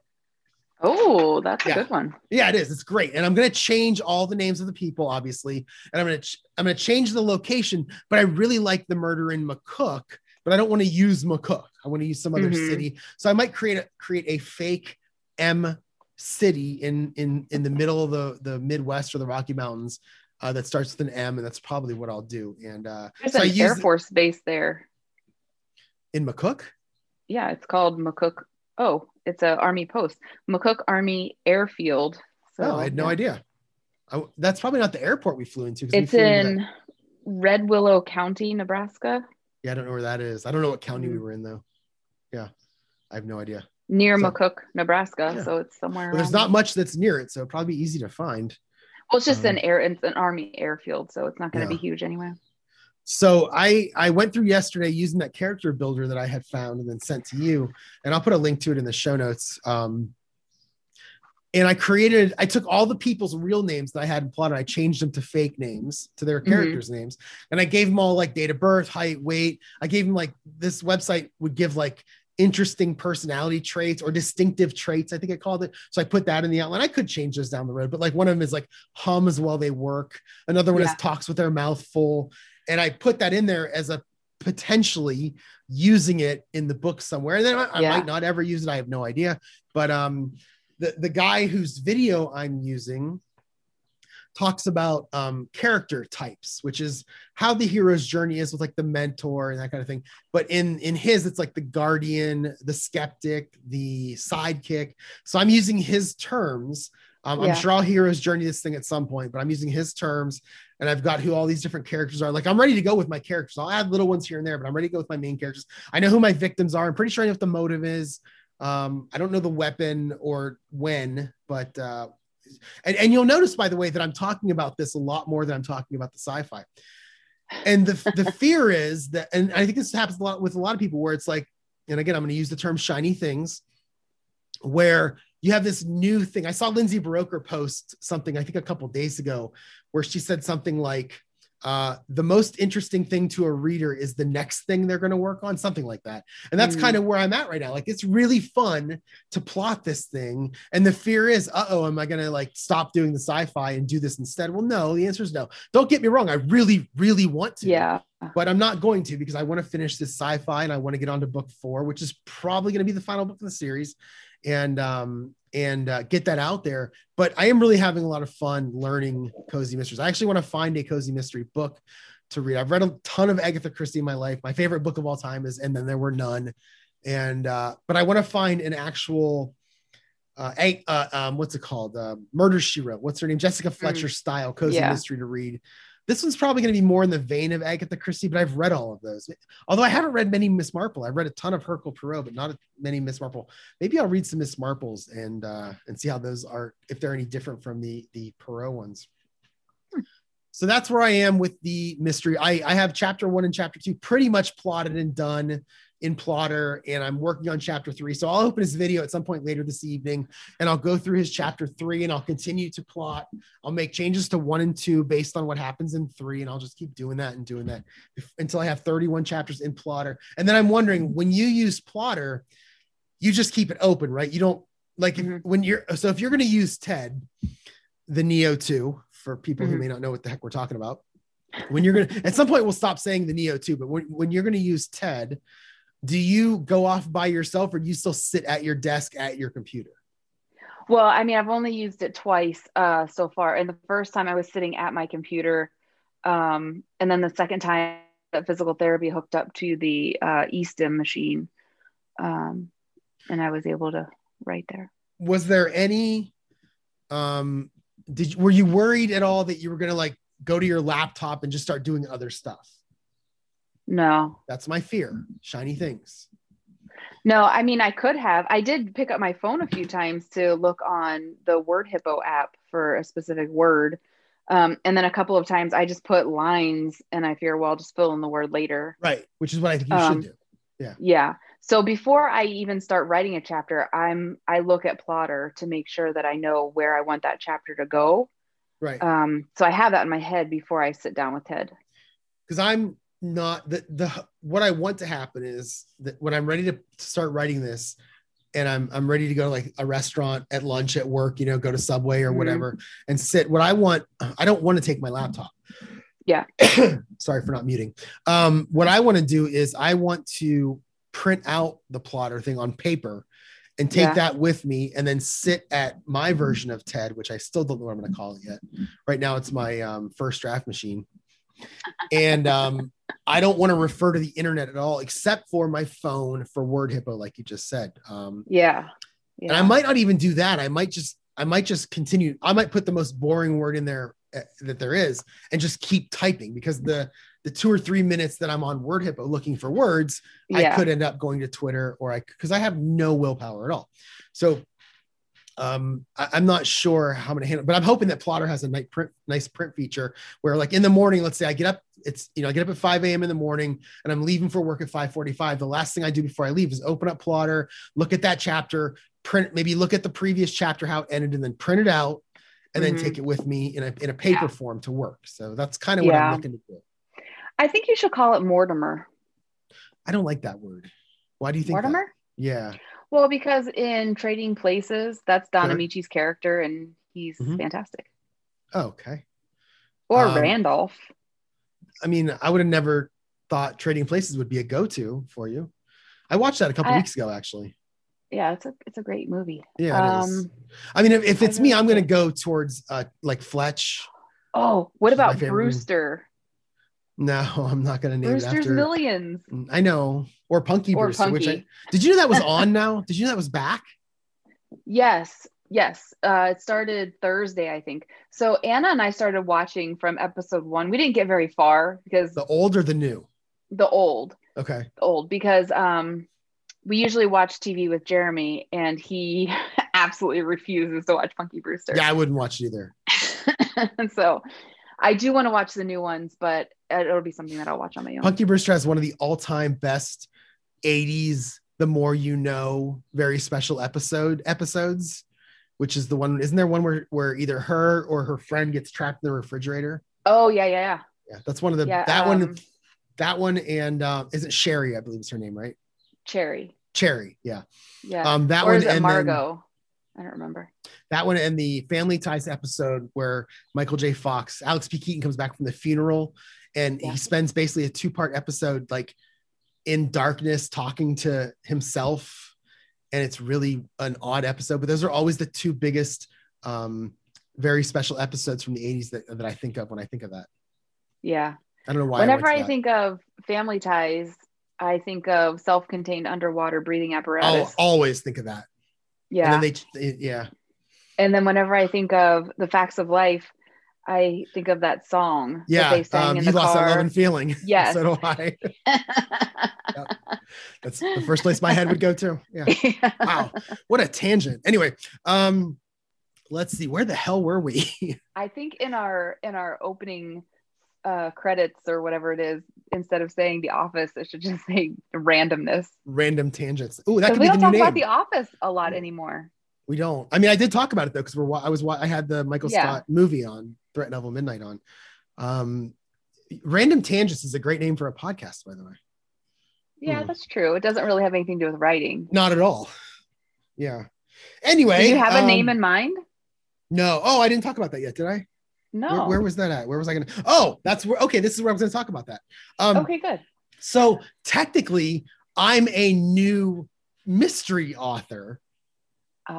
Oh, that's yeah. a good one. Yeah, it is. It's great. And I'm going to change all the names of the people, obviously. And I'm going to, ch- I'm going to change the location, but I really like the murder in McCook, but I don't want to use McCook. I want to use some other mm-hmm. city. So I might create a, create a fake M city in, in, in the middle of the, the Midwest or the Rocky Mountains uh, that starts with an M. And that's probably what I'll do. And uh, there's so an Air Force base there in McCook. Yeah. It's called McCook. Oh, it's a army post, McCook Army Airfield. So, oh, I had no yeah. idea. I, that's probably not the airport we flew into. It's flew in into Red Willow County, Nebraska. Yeah, I don't know where that is. I don't know what county mm-hmm. we were in though. Yeah, I have no idea. Near so, McCook, Nebraska. Yeah. So it's somewhere. Well, there's not much that's near it, so probably be easy to find. Well, it's just um, an air, it's an army airfield, so it's not going to yeah. be huge anyway. So I I went through yesterday using that character builder that I had found and then sent to you, and I'll put a link to it in the show notes. Um, and I created, I took all the people's real names that I had in plot and I changed them to fake names, to their mm-hmm. characters' mm-hmm. names. And I gave them all like date of birth, height, weight. I gave them like this website would give like interesting personality traits or distinctive traits, I think I called it. So I put that in the outline. I could change those down the road, but like one of them is like hums while they work. Another one yeah. is talks with their mouth full and I put that in there as a potentially using it in the book somewhere. And then I, I might not ever use it. I have no idea. But um, the the guy whose video I'm using talks about um, character types, which is how the hero's journey is with like the mentor and that kind of thing. But in in his, it's like the guardian, the skeptic, the sidekick. So I'm using his terms. Um, yeah. I'm sure I'll hero's journey this thing at some point, but I'm using his terms and I've got who all these different characters are. Like I'm ready to go with my characters. I'll add little ones here and there, but I'm ready to go with my main characters. I know who my victims are. I'm pretty sure I know what the motive is. Um, I don't know the weapon or when, but uh, and, and you'll notice by the way that I'm talking about this a lot more than I'm talking about the sci-fi. And the the fear is that, and I think this happens a lot with a lot of people where it's like, and again, I'm going to use the term shiny things, where you have this new thing. I saw Lindsay Buroker post something, I think a couple days ago, where she said something like, uh, the most interesting thing to a reader is the next thing they're going to work on, something like that. And that's mm. kind of where I'm at right now. Like, it's really fun to plot this thing. And the fear is, uh oh, am I going to like stop doing the sci fi and do this instead? Well, no, the answer is no. Don't get me wrong. I really, really want to. Yeah. But I'm not going to because I want to finish this sci fi and I want to get on to book four, which is probably going to be the final book of the series and um, and uh, get that out there. But I am really having a lot of fun learning cozy mysteries. I actually want to find a cozy mystery book to read. I've read a ton of Agatha Christie in my life. My favorite book of all time is And Then There Were None. And uh, but I want to find an actual uh, a, uh, um, what's it called? Uh, Murder She Wrote. What's her name? Jessica mm. Fletcher style cozy yeah. mystery to read this one's probably going to be more in the vein of Agatha Christie, but I've read all of those. Although I haven't read many Miss Marple. I've read a ton of Hercule Poirot, but not many Miss Marple. Maybe I'll read some Miss Marples and uh, and see how those are, if they're any different from the the Poirot ones. So that's where I am with the mystery. I, I have chapter one and chapter two pretty much plotted and done in Plottr and I'm working on chapter three. So I'll open his video at some point later this evening and I'll go through his chapter three and I'll continue to plot. I'll make changes to one and two based on what happens in three. And I'll just keep doing that and doing that until I have 31 chapters in Plottr. And then I'm wondering when you use Plottr, you just keep it open, right? You don't like mm-hmm. when you're so if you're going to use Ted, the Neo 2 for people mm-hmm. who may not know what the heck we're talking about. When you're going to, at some point, we'll stop saying the Neo 2, but when, when you're going to use Ted, do you go off by yourself or do you still sit at your desk at your computer? Well, I mean, I've only used it twice uh, so far. And the first time I was sitting at my computer. Um, and then the second time that physical therapy hooked up to the uh, eStim machine. Um, and I was able to write there. Was there any, um, did, were you worried at all that you were going to like go to your laptop and just start doing other stuff? No. That's my fear. Shiny things. No, I mean I could have. I did pick up my phone a few times to look on the Word Hippo app for a specific word. Um, and then a couple of times I just put lines and I fear, well, I'll just fill in the word later. Right. Which is what I think you Um, should do. Yeah. Yeah. So before I even start writing a chapter, I'm I look at Plottr to make sure that I know where I want that chapter to go. Right. Um, so I have that in my head before I sit down with Ted. because I'm not the the what I want to happen is that when I'm ready to start writing this and I'm I'm ready to go to like a restaurant at lunch at work, you know, go to Subway or Mhm. whatever and sit. What I want, I don't want to take my laptop. Yeah. Sorry for not muting. Um, what I want to do is I want to print out the Plottr thing on paper and take Yeah. that with me and then sit at my version of TED, which I still don't know what I'm going to call it yet. Right now, it's my um, first draft machine. And um, I don't want to refer to the internet at all, except for my phone for Word Hippo, like you just said. Um, Yeah. and I might not even do that. I might just, I might just continue. I might put the most boring word in there uh, that there is, and just keep typing because the the two or three minutes that I'm on Word Hippo looking for words, I could end up going to Twitter or I because I have no willpower at all. So um, I, am not sure how I'm gonna handle, but I'm hoping that Plottr has a nice print, nice print feature where, like in the morning, let's say I get up, it's you know I get up at 5 a.m. in the morning and I'm leaving for work at 5:45. The last thing I do before I leave is open up Plottr, look at that chapter, print maybe look at the previous chapter how it ended, and then print it out, and then Mhm. take it with me in a in a paper Yeah. form to work. So that's kind of what I'm looking to do. I think you should call it Mortimer. I don't like that word. Why do you think that? Mortimer? Yeah. Well, because in Trading Places, that's Don Sure. Ameche's character, and he's Mhm. fantastic. Oh, okay. Or Um, Randolph. I mean, I would have never thought Trading Places would be a go-to for you. I watched that a couple I- weeks ago, actually. Yeah, it's a it's a great movie. Yeah, it is. Um, I mean, if, if it's me, I'm going to go towards uh, like Fletch. Oh, what about. Brewster? No, I'm not going to name Brewster's it after. Millions. I know, or Punky Or Brewster. Which I, Punky. did you know that was on now? Did you know that was back? Yes, yes. Uh, it started Thursday, I think. So Anna and I started watching from episode one. We didn't get very far because The old or the new? the old, Okay. the old, because um, we usually watch TV with Jeremy, and he absolutely refuses to watch Punky Brewster. Yeah, I wouldn't watch it either. so I do want to watch the new ones, but it'll be something that I'll watch on my own. Punky Brewster has one of the all-time best 80s the more you know very special episode episodes which is the one isn't there one where where either her or her friend gets trapped in the refrigerator oh yeah, yeah, yeah. yeah that's one of the Yeah, that one um, that one and um is it sherry i believe is her name right Cherry. cherry yeah Yeah. um that or one is it Margot? I don't remember. that one and the family ties episode where michael j fox alex p keaton comes back from the funeral and Yeah. he spends basically a two-part episode like in darkness talking to himself and it's really an odd episode but those are always the two biggest um very special episodes from the 80s that, that i think of when i think of that Yeah. i don't know why Whenever I, I, went to that. think of family ties, I think of self-contained underwater breathing apparatus. i'll always think of that yeah. and then they, yeah. And then whenever I think of the facts of life, I think of that song yeah that they sang um, in you the lost that love car. and feeling. Yes. so do i. That's the first place my head would go to. Yeah. Wow. What a tangent. Anyway um let's see. Where the hell were we? I think in our in our opening uh credits or whatever it is, instead of saying the office, it should just say randomness. random tangents oh that could we be don't talk name about the office a lot anymore. we don't i mean i did talk about it though because we're i was wa- i had the michael Yeah. scott movie on threat level midnight on um random tangents is a great name for a podcast by the way Yeah, Hmm. that's true. It doesn't really have anything to do with writing. not at all yeah anyway Do you have a um, name in mind? no oh i didn't talk about that yet did i No. where, where was that at where was i gonna oh that's where okay this is where i was gonna talk about that um okay, good. So technically, I'm a new mystery author.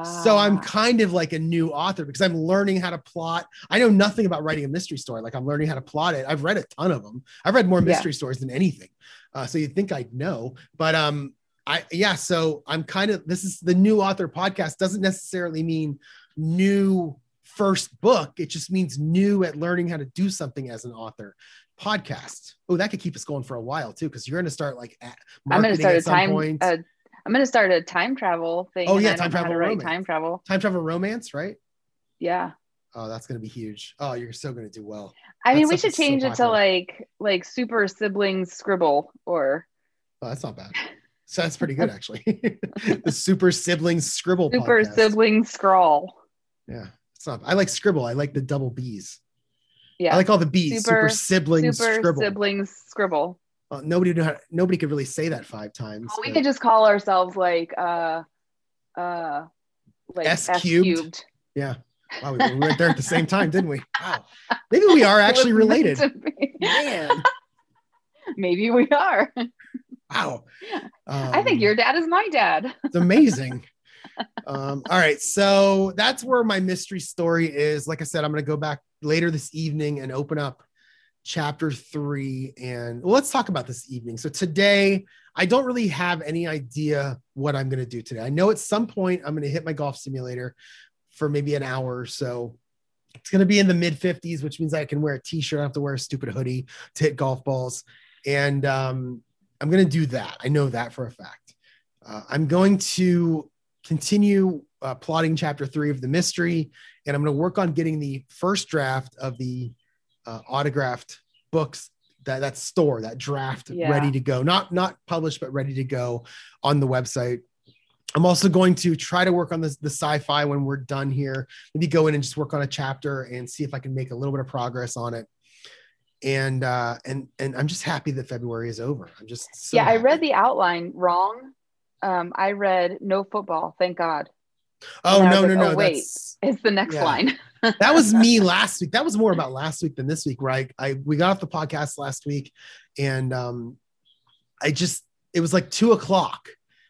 So I'm Ah, kind of like a new author because I'm learning how to plot. I know nothing about writing a mystery story. Like I'm learning how to plot it. I've read a ton of them. I've read more Yeah. mystery stories than anything. Uh, so you'd think I'd know, but um, I yeah. So I'm kind of this is the new author podcast. Doesn't necessarily mean new first book. It just means new at learning how to do something as an author. Podcast. Oh, that could keep us going for a while too, because you're going to start like at I'm going to start a time. Uh, I'm going to start a time travel thing. Oh, yeah, time don't know how to travel romance. Time travel. time travel romance, right? Yeah. Oh, that's gonna be huge. Oh, you're so gonna do well. I mean, we should is so change it to like like super siblings scribble or Oh, that's not bad. So that's pretty good actually. the Super Siblings Scribble super podcast. sibling scrawl. Yeah, I like Scribble. I like the double B's. Yeah. I like all the B's. Super, Super- Siblings super Scribble. siblings scribble. Well, nobody knew how, nobody could really say that five times. Well, we could just call ourselves like uh uh like S cubed? yeah. Wow, we we right there at the same time, didn't we? Wow. Maybe we are actually It was meant related. Man. Maybe we are. Wow. I think Um, your dad is my dad. It's amazing. um, all right, so that's where my mystery story is. Like I said, I'm going to go back later this evening and open up chapter three. And well, let's talk about this evening. So today, I don't really have any idea what I'm going to do today. I know at some point I'm going to hit my golf simulator for maybe an hour or so. It's going to be in the mid 50s, which means I can wear a t-shirt. I don't have to wear a stupid hoodie to hit golf balls. And um, I'm going to do that. I know that for a fact. Uh, I'm going to continue uh, plotting chapter three of the mystery, and I'm going to work on getting the first draft of the uh, autographed books that that store that draft Yeah. ready to go. Not not published but ready to go on the website. I'm also going to try to work on this the sci-fi when we're done here. Maybe go in and just work on a chapter and see if i can make a little bit of progress on it. And uh and and i'm just happy that february is over. I'm just so yeah, I read the outline wrong. Um, I read no football, thank God. oh no was no no oh, wait. that's It's the next Yeah. line. that was me last week. That was more about last week than this week, right? I we got off the podcast last week, and um, I just it was like two o'clock,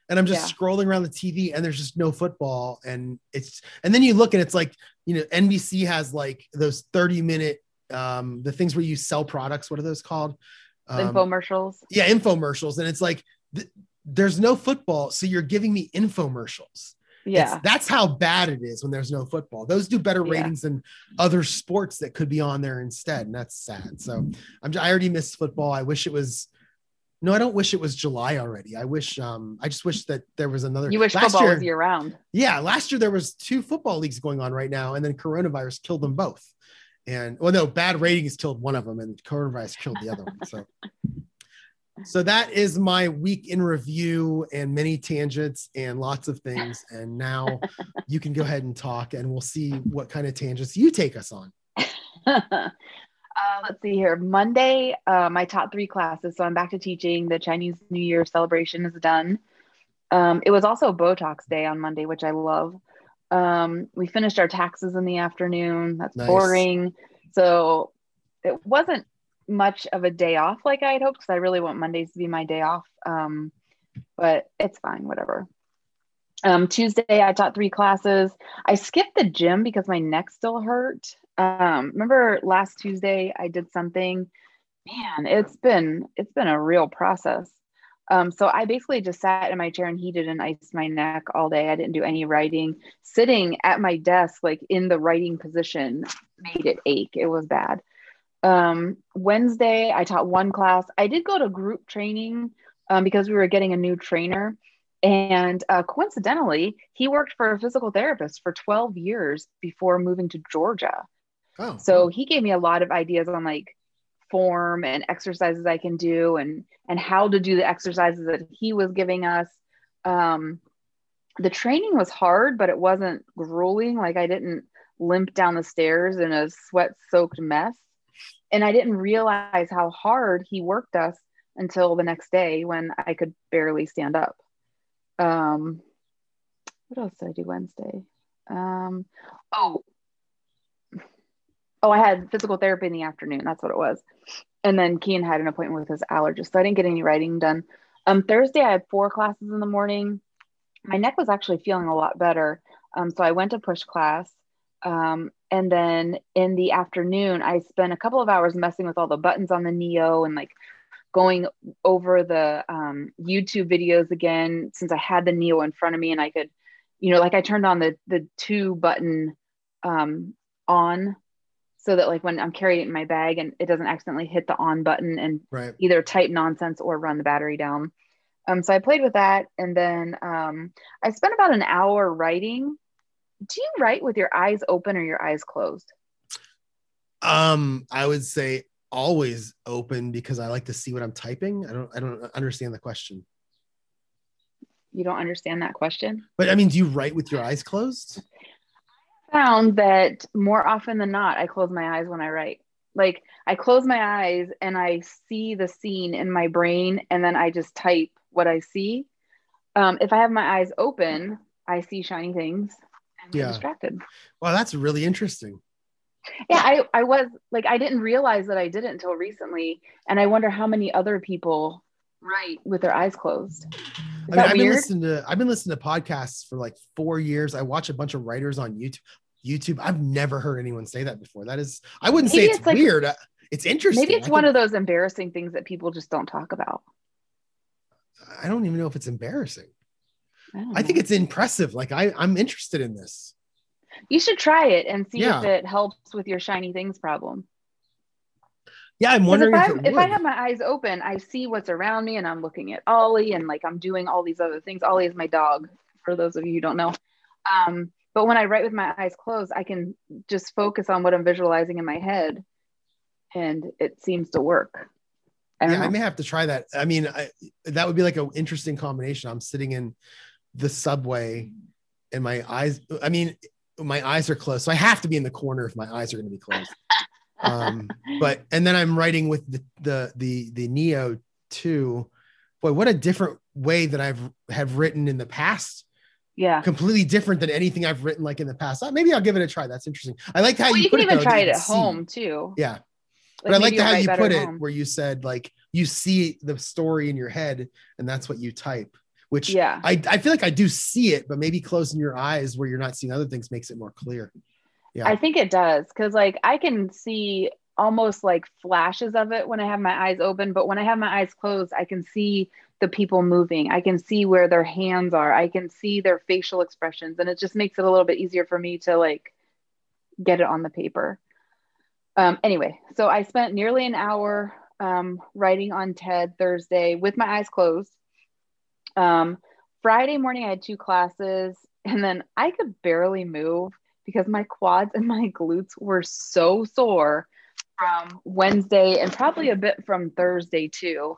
and I'm just Yeah. scrolling around the TV, and there's just no football, and it's and then you look and it's like you know NBC has like those 30 minute um the things where you sell products. What are those called? Um, Infomercials. yeah, infomercials, and it's like th- there's no football, so you're giving me infomercials. Yeah. It's- that's how bad it is when there's no football. Those do better Yeah. ratings than other sports that could be on there instead, and that's sad. So I'm I already missed football. I wish it was. No, I don't wish it was July already. I wish. Um, I just wish that there was another. You wish last football year, was year round. Yeah, last year there was two football leagues going on right now, and then coronavirus killed them both. And well, no, bad ratings killed one of them, and coronavirus killed the other one. So, so that is my week in review and many tangents and lots of things. And now you can go ahead and talk, and we'll see what kind of tangents you take us on. uh, let's see here. Monday, uh, my top three classes. So I'm back to teaching. The Chinese New Year celebration is done. Um, it was also Botox Day on Monday, which I love. Um, we finished our taxes in the afternoon. That's Nice. boring. So it wasn't much of a day off like I had hoped because I really want Mondays to be my day off. Um, but it's fine, whatever. Um, Tuesday, I taught three classes. I skipped the gym because my neck still hurt. Um, remember last Tuesday I did something. Man, it's been it's been a real process. Um, so I basically just sat in my chair and heated and iced my neck all day. I didn't do any writing. Sitting at my desk, like in the writing position, made it ache. It was bad. Um, Wednesday, I taught one class. I did go to group training um, because we were getting a new trainer. And uh, coincidentally, he worked for a physical therapist for 12 years before moving to Georgia. Oh, So he gave me a lot of ideas on like form and exercises I can do and and how to do the exercises that he was giving us. Um, the training was hard, but it wasn't grueling. Like I didn't limp down the stairs in a sweat-soaked mess, and I didn't realize how hard he worked us until the next day when I could barely stand up. Um, what else did I do Wednesday? Um, oh, oh, I had physical therapy in the afternoon. That's what it was. And then Kean had an appointment with his allergist. So I didn't get any writing done. Um, Thursday, I had four classes in the morning. My neck was actually feeling a lot better. Um, so I went to push class. Um, and then in the afternoon, I spent a couple of hours messing with all the buttons on the Neo and like going over the um, YouTube videos again since I had the Neo in front of me and I could, you know, like I turned on the the two button um, on so that like when I'm carrying it in my bag and it doesn't accidentally hit the on button and right. either type nonsense or run the battery down. Um, so I played with that and then um, I spent about an hour writing do you write with your eyes open or your eyes closed? Um, I would say always open because I like to see what I'm typing. I don't I don't understand the question. You don't understand that question? But I mean, do you write with your eyes closed? I found that more often than not, I close my eyes when I write. Like I close my eyes and I see the scene in my brain, and then I just type what I see. Um, if I have my eyes open, I see shiny things Yeah. distracted. Wow, that's really interesting. Yeah, I, I was like, I didn't realize that I did it until recently. And I wonder how many other people write with their eyes closed. Is I mean, I've been listening to I've been listening to podcasts for like four years. I watch a bunch of writers on YouTube. YouTube. I've never heard anyone say that before. That is, I wouldn't say it's, it's like- weird. Uh, It's interesting. Maybe it's I one think- of those embarrassing things that people just don't talk about. I don't even know if it's embarrassing. I, I think it's impressive. Like I, I'm interested in this. you should try it and see Yeah. if it helps with your shiny things problem. Yeah, I'm wondering if, if, if I have my eyes open, I see what's around me and I'm looking at Ollie and like I'm doing all these other things. Ollie is my dog, for those of you who don't know. Um, but when I write with my eyes closed, I can just focus on what I'm visualizing in my head and it seems to work. I yeah, I may have to try that. I mean, I, that would be like an interesting combination. I'm sitting in the subway and my eyes, I mean, my eyes are closed. So I have to be in the corner if my eyes are going to be closed. Um, but, and then I'm writing with the, the, the, the Neo 2. Boy, what a different way that I've have written in the past. yeah. Completely different than anything I've written like in the past. Uh, Maybe I'll give it a try. That's interesting. I like how Well, you, you can it, even though, try it at see. home too. Yeah. Like but I like how you put it home. where you said like you see the story in your head and that's what you type, which Yeah. I, I feel like I do see it, but maybe closing your eyes where you're not seeing other things makes it more clear. Yeah. I think it does because like I can see almost like flashes of it when I have my eyes open, but when I have my eyes closed, I can see the people moving. I can see where their hands are. I can see their facial expressions, and it just makes it a little bit easier for me to like get it on the paper. Um, anyway, so I spent nearly an hour um, writing on TED Thursday with my eyes closed. Um, Friday morning, I had two classes, and then I could barely move because my quads and my glutes were so sore from Wednesday and probably a bit from Thursday too.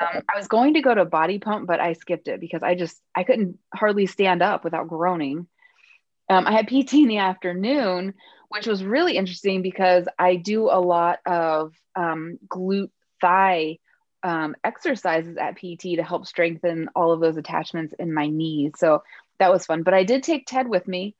Um, I was going to go to body pump, but I skipped it because I just I couldn't hardly stand up without groaning. Um, I had PT in the afternoon, which was really interesting because I do a lot of um, glute thigh um, exercises at PT to help strengthen all of those attachments in my knees. So that was fun. But I did take Ted with me.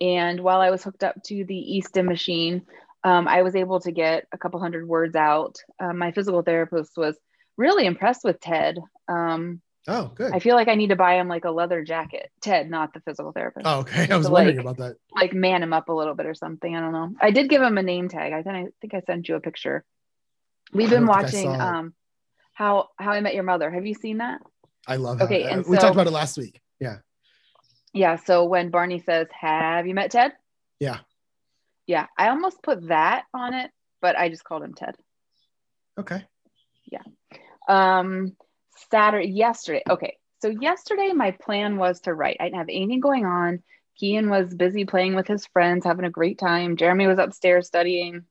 And while I was hooked up to the eStim machine, um, I was able to get a couple hundred words out. Um, my physical therapist was really impressed with Ted. Um, oh, good. I feel like I need to buy him like a leather jacket. Ted, not the physical therapist. oh, okay. I was So, wondering like- about that. Like man him up a little bit or something. I don't know. I did give him a name tag. I think I think I sent you a picture. We've been watching um how how I met your mother. Have you seen that? I love okay, that. Uh, and we so- talked about it last week. Yeah. Yeah. So when Barney says, Have you met Ted? Yeah. Yeah. I almost put that on it, but I just called him Ted. Okay. Yeah. Um Saturday yesterday. Okay. So yesterday my plan was to write. I didn't have anything going on. Kian was busy playing with his friends, having a great time. Jeremy was upstairs studying.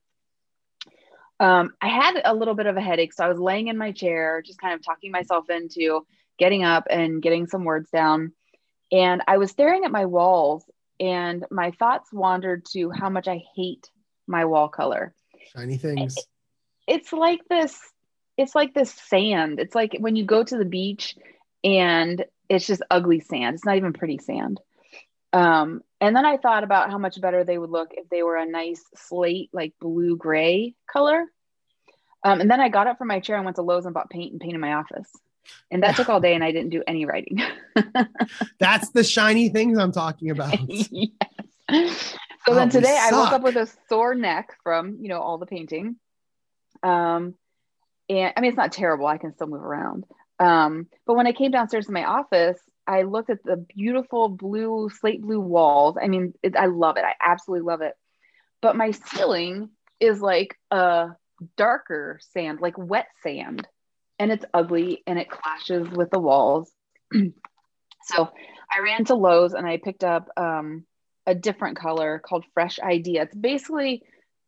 Um, I had a little bit of a headache, so I was laying in my chair, just kind of talking myself into getting up and getting some words down. And I was staring at my walls, and my thoughts wandered to how much I hate my wall color Shiny things. it's like this it's like this sand it's like when you go to the beach and it's just ugly sand it's not even pretty sand um, and then i thought about how much better they would look if they were a nice slate like blue gray color um, and then i got up from my chair and went to lowes and bought paint and painted my office and that took all day and i didn't do any writing That's the shiny things I'm talking about. yes. So Oh, then today I woke up with a sore neck from, you know, all the painting. Um, and I mean, it's not terrible. I can still move around. Um, but when I came downstairs to my office, I looked at the beautiful blue, slate blue walls. I mean, it, I love it. I absolutely love it. But my ceiling is like a darker sand, like wet sand. And it's ugly and it clashes with the walls. so I ran to Lowe's and I picked up um, a different color called Fresh Idea. It's basically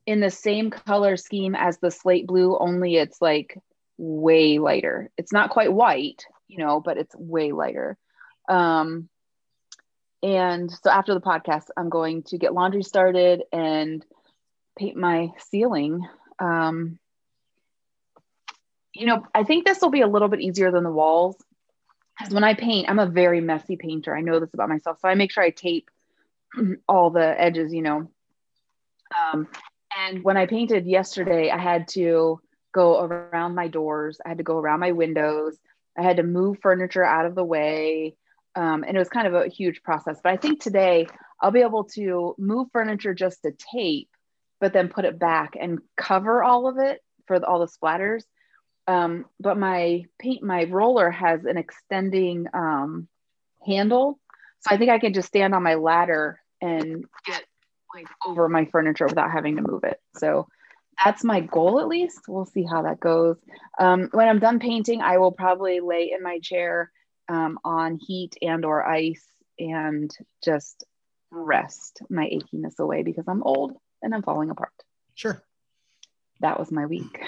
in the same color scheme as the slate blue, only it's like way lighter. It's not quite white, you know, but it's way lighter. Um, and so after the podcast, I'm going to get laundry started and paint my ceiling. Um, you know, I think this will be a little bit easier than the walls because when I paint, I'm a very messy painter. I know this about myself. So I make sure I tape all the edges, you know. Um, and when I painted yesterday, I had to go around my doors, I had to go around my windows, I had to move furniture out of the way. Um, and it was kind of a huge process. But I think today I'll be able to move furniture just to tape, but then put it back and cover all of it for all the splatters um, but my paint, my roller has an extending um, handle. So I think I can just stand on my ladder and get like over my furniture without having to move it. So that's my goal at least. We'll see how that goes. Um, when I'm done painting, I will probably lay in my chair um, on heat and or ice and just rest my achiness away because I'm old and I'm falling apart. Sure that was my week.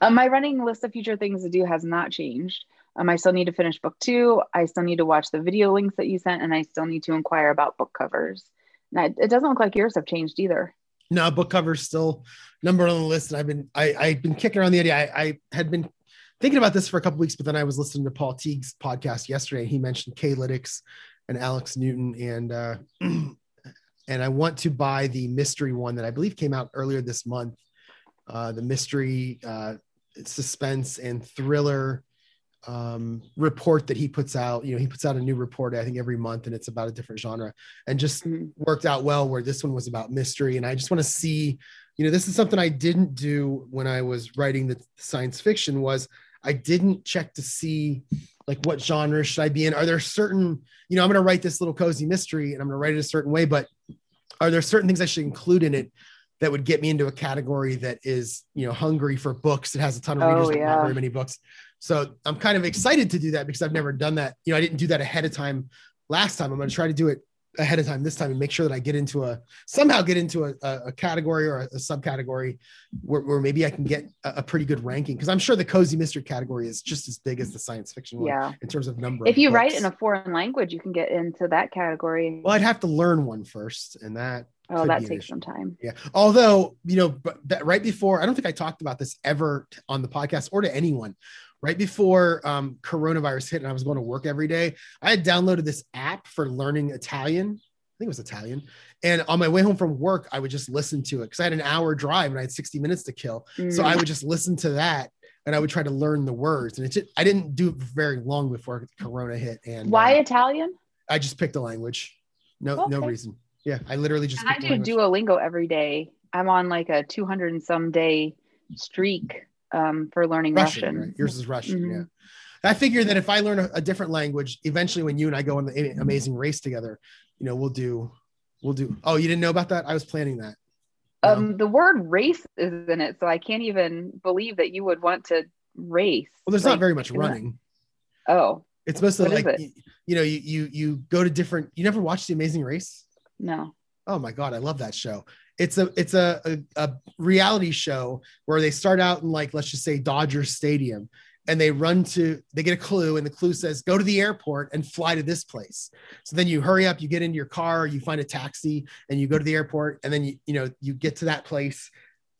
um, my running list of future things to do has not changed. Um, I still need to finish book two. I still need to watch the video links that you sent, and I still need to inquire about book covers. Now, it doesn't look like yours have changed either. No, book covers still number on the list. And I've been I I've been kicking around the idea. I, I had been thinking about this for a couple weeks, but then I was listening to Paul Teague's podcast yesterday. And he mentioned K-lytics and Alex Newton, and uh, and I want to buy the mystery one that I believe came out earlier this month. Uh, the mystery, uh, suspense, and thriller um, report that he puts out. You know, he puts out a new report, I think, every month, and it's about a different genre, and just mm-hmm. worked out well. Where this one was about mystery, and I just want to see. You know, this is something I didn't do when I was writing the science fiction. Was I didn't check to see like what genre should I be in? Are there certain, you know, I'm going to write this little cozy mystery and I'm going to write it a certain way, but are there certain things I should include in it that would get me into a category that is, you know, hungry for books. It has a ton of readers, oh, yeah. not very many books. So I'm kind of excited to do that because I've never done that. You know, I didn't do that ahead of time last time. I'm going to try to do it ahead of time this time and make sure that I get into a somehow get into a, a category or a, a subcategory where, where, maybe I can get a, a pretty good ranking because I'm sure the cozy mystery category is just as big as the science fiction one yeah. in terms of number. If you books. write in a foreign language, you can get into that category. Well, I'd have to learn one first, and that Oh, that takes some time. Yeah. Although, you know, but right before, I don't think I talked about this ever on the podcast or to anyone right before um, coronavirus hit and I was going to work every day, I had downloaded this app for learning Italian. I think it was Italian. And on my way home from work, I would just listen to it because I had an hour drive and I had 60 minutes to kill. Mm. So I mm. would just listen to that and I would try to learn the words. And it just, I didn't do it very long before Corona hit. And why uh, Italian? I just picked a language. No, okay. no reason. Yeah. I literally just, I do Duolingo every day. I'm on like a 200 and some day streak um, for learning Russian. Russian. Right? Yours is Russian. Mm-hmm. Yeah. I figure that if I learn a, a, different language, eventually when you and I go on the amazing race together, you know, we'll do, we'll do. Oh, you didn't know about that? I was planning that. Um, the word race is in it, so I can't even believe that you would want to race. Well, there's like, not very much running. Oh, it's mostly like it? you, you know, you you you go to different. You never watched The Amazing Race? No. Oh my god, I love that show it's a it's a, a, a reality show where they start out in like let's just say Dodger Stadium and they run to they get a clue and the clue says go to the airport and fly to this place. So then you hurry up you get into your car you find a taxi and you go to the airport and then you you know you get to that place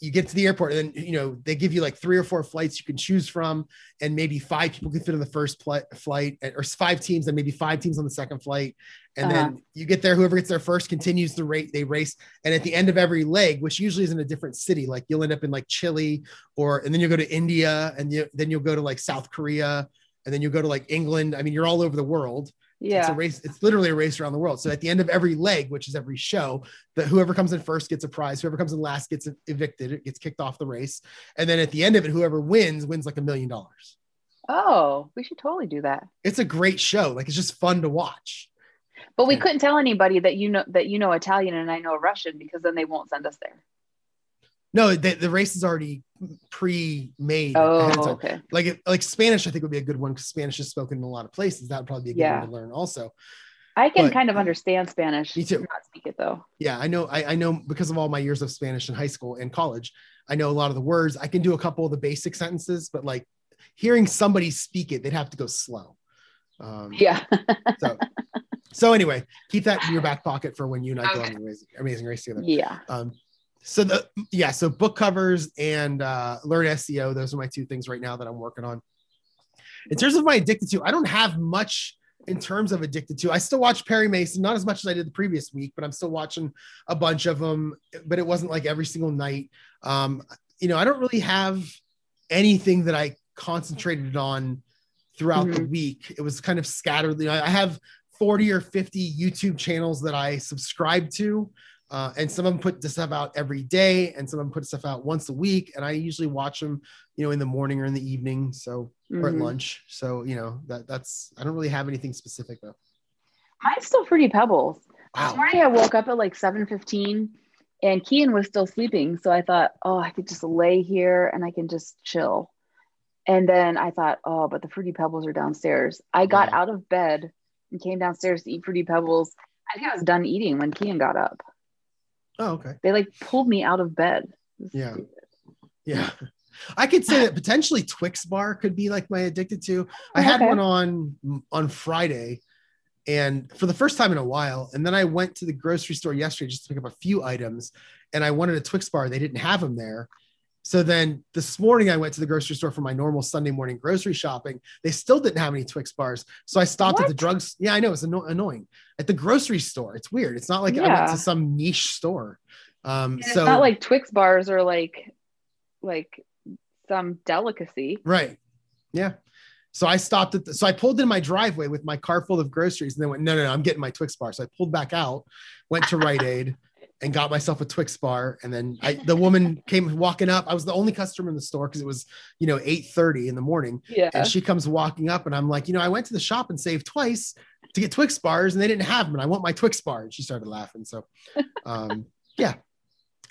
you get to the airport and then you know they give you like three or four flights you can choose from and maybe five people can fit on the first pl- flight or five teams and maybe five teams on the second flight. And uh-huh. then you get there whoever gets there first continues the rate they race. And at the end of every leg which usually is in a different city like you'll end up in like chile or and then you'll go to india and you, then you'll go to like south korea and then you'll go to like england. I mean you're all over the world yeah. It's a race. It's literally a race around the world. So at the end of every leg, which is every show, that whoever comes in first gets a prize. Whoever comes in last gets evicted. It gets kicked off the race. And then at the end of it, whoever wins wins like a million dollars. Oh, we should totally do that. It's a great show. Like it's just fun to watch. But we couldn't tell anybody that you know that you know Italian and I know Russian because then they won't send us there. No, the, the race is already pre-made. Oh, okay. Like like Spanish, I think would be a good one because Spanish is spoken in a lot of places. That would probably be a good yeah. one to learn also. I can But- kind of understand Spanish. Me too. Not speak it though. Yeah, I know. I, I know because of all my years of Spanish in high school and college. I know a lot of the words. I can do a couple of the basic sentences, but like hearing somebody speak it, they'd have to go slow. Um, Yeah. So, so anyway, keep that in your back pocket for when you and I go on the amazing, amazing race together. yeah. Um, so the yeah, so book covers and uh, learn SEO. Those are my two things right now that I'm working on. In terms of my addicted to, I don't have much in terms of addicted to. I still watch Perry Mason, not as much as I did the previous week, but I'm still watching a bunch of them. But it wasn't like every single night. Um, you know, I don't really have anything that I concentrated on throughout the week. It was kind of scattered. You know, I have 40 or 50 YouTube channels that I subscribe to. Uh, and some of them put stuff out every day, and some of them put stuff out once a week. And I usually watch them, you know, in the morning or in the evening, so or at Mhm. lunch. So you know that that's I don't really have anything specific though. Mine's still Fruity Pebbles. This morning I woke up at like 7:15 and Kian was still sleeping. So I thought, oh, I could just lay here and I can just chill. And then I thought, oh, but the Fruity Pebbles are downstairs. I got Yeah. out of bed and came downstairs to eat Fruity Pebbles. I think I was done eating when Kian got up. Oh, okay. They like pulled me out of bed. Yeah. stupid. Yeah. I could say that potentially Twix bar could be like my addicted to. I had Okay. one on on Friday and for the first time in a while. And then I went to the grocery store yesterday just to pick up a few items and I wanted a Twix bar. They didn't have them there. So then this morning I went to the grocery store for my normal Sunday morning grocery shopping. They still didn't have any Twix bars. So I stopped at the drugs. Yeah, I know it's anno- annoying. At the grocery store. It's weird. It's not like I went to some niche store. Um, so it's not like Twix bars are like like some delicacy. Right. Yeah. So I stopped at the, so I pulled in my driveway with my car full of groceries and then went, no, no, no, I'm getting my Twix bar. So I pulled back out, went to Rite Aid and got myself a Twix bar. And then I, the woman came walking up. I was the only customer in the store because it was, you know, 8 30 in the morning. Yeah. And she comes walking up and I'm like, you know, I went to the shop and saved twice to get Twix bars and they didn't have them. And I want my Twix bar. And she started laughing. So, um, yeah.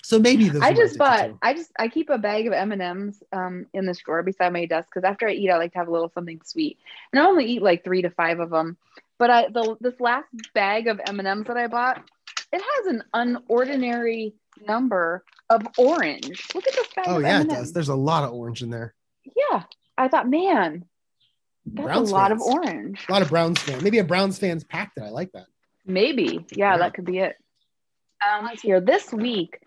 So maybe those I just bought. I just I keep a bag of M and M's um in this drawer beside my desk because after I eat, I like to have a little something sweet. And I only eat like three to five of them. But I the this last bag of M and M's that I bought, it has an unordinary number of orange. Look at this bag. Oh yeah, M&Ms. does. There's a lot of orange in there. Yeah, I thought, man, that's Browns a lot fans. of orange. A lot of Browns fans. Maybe a Browns fans packed it. I like that. Maybe. Yeah, Yeah. that could be it. Um, let's here. This week,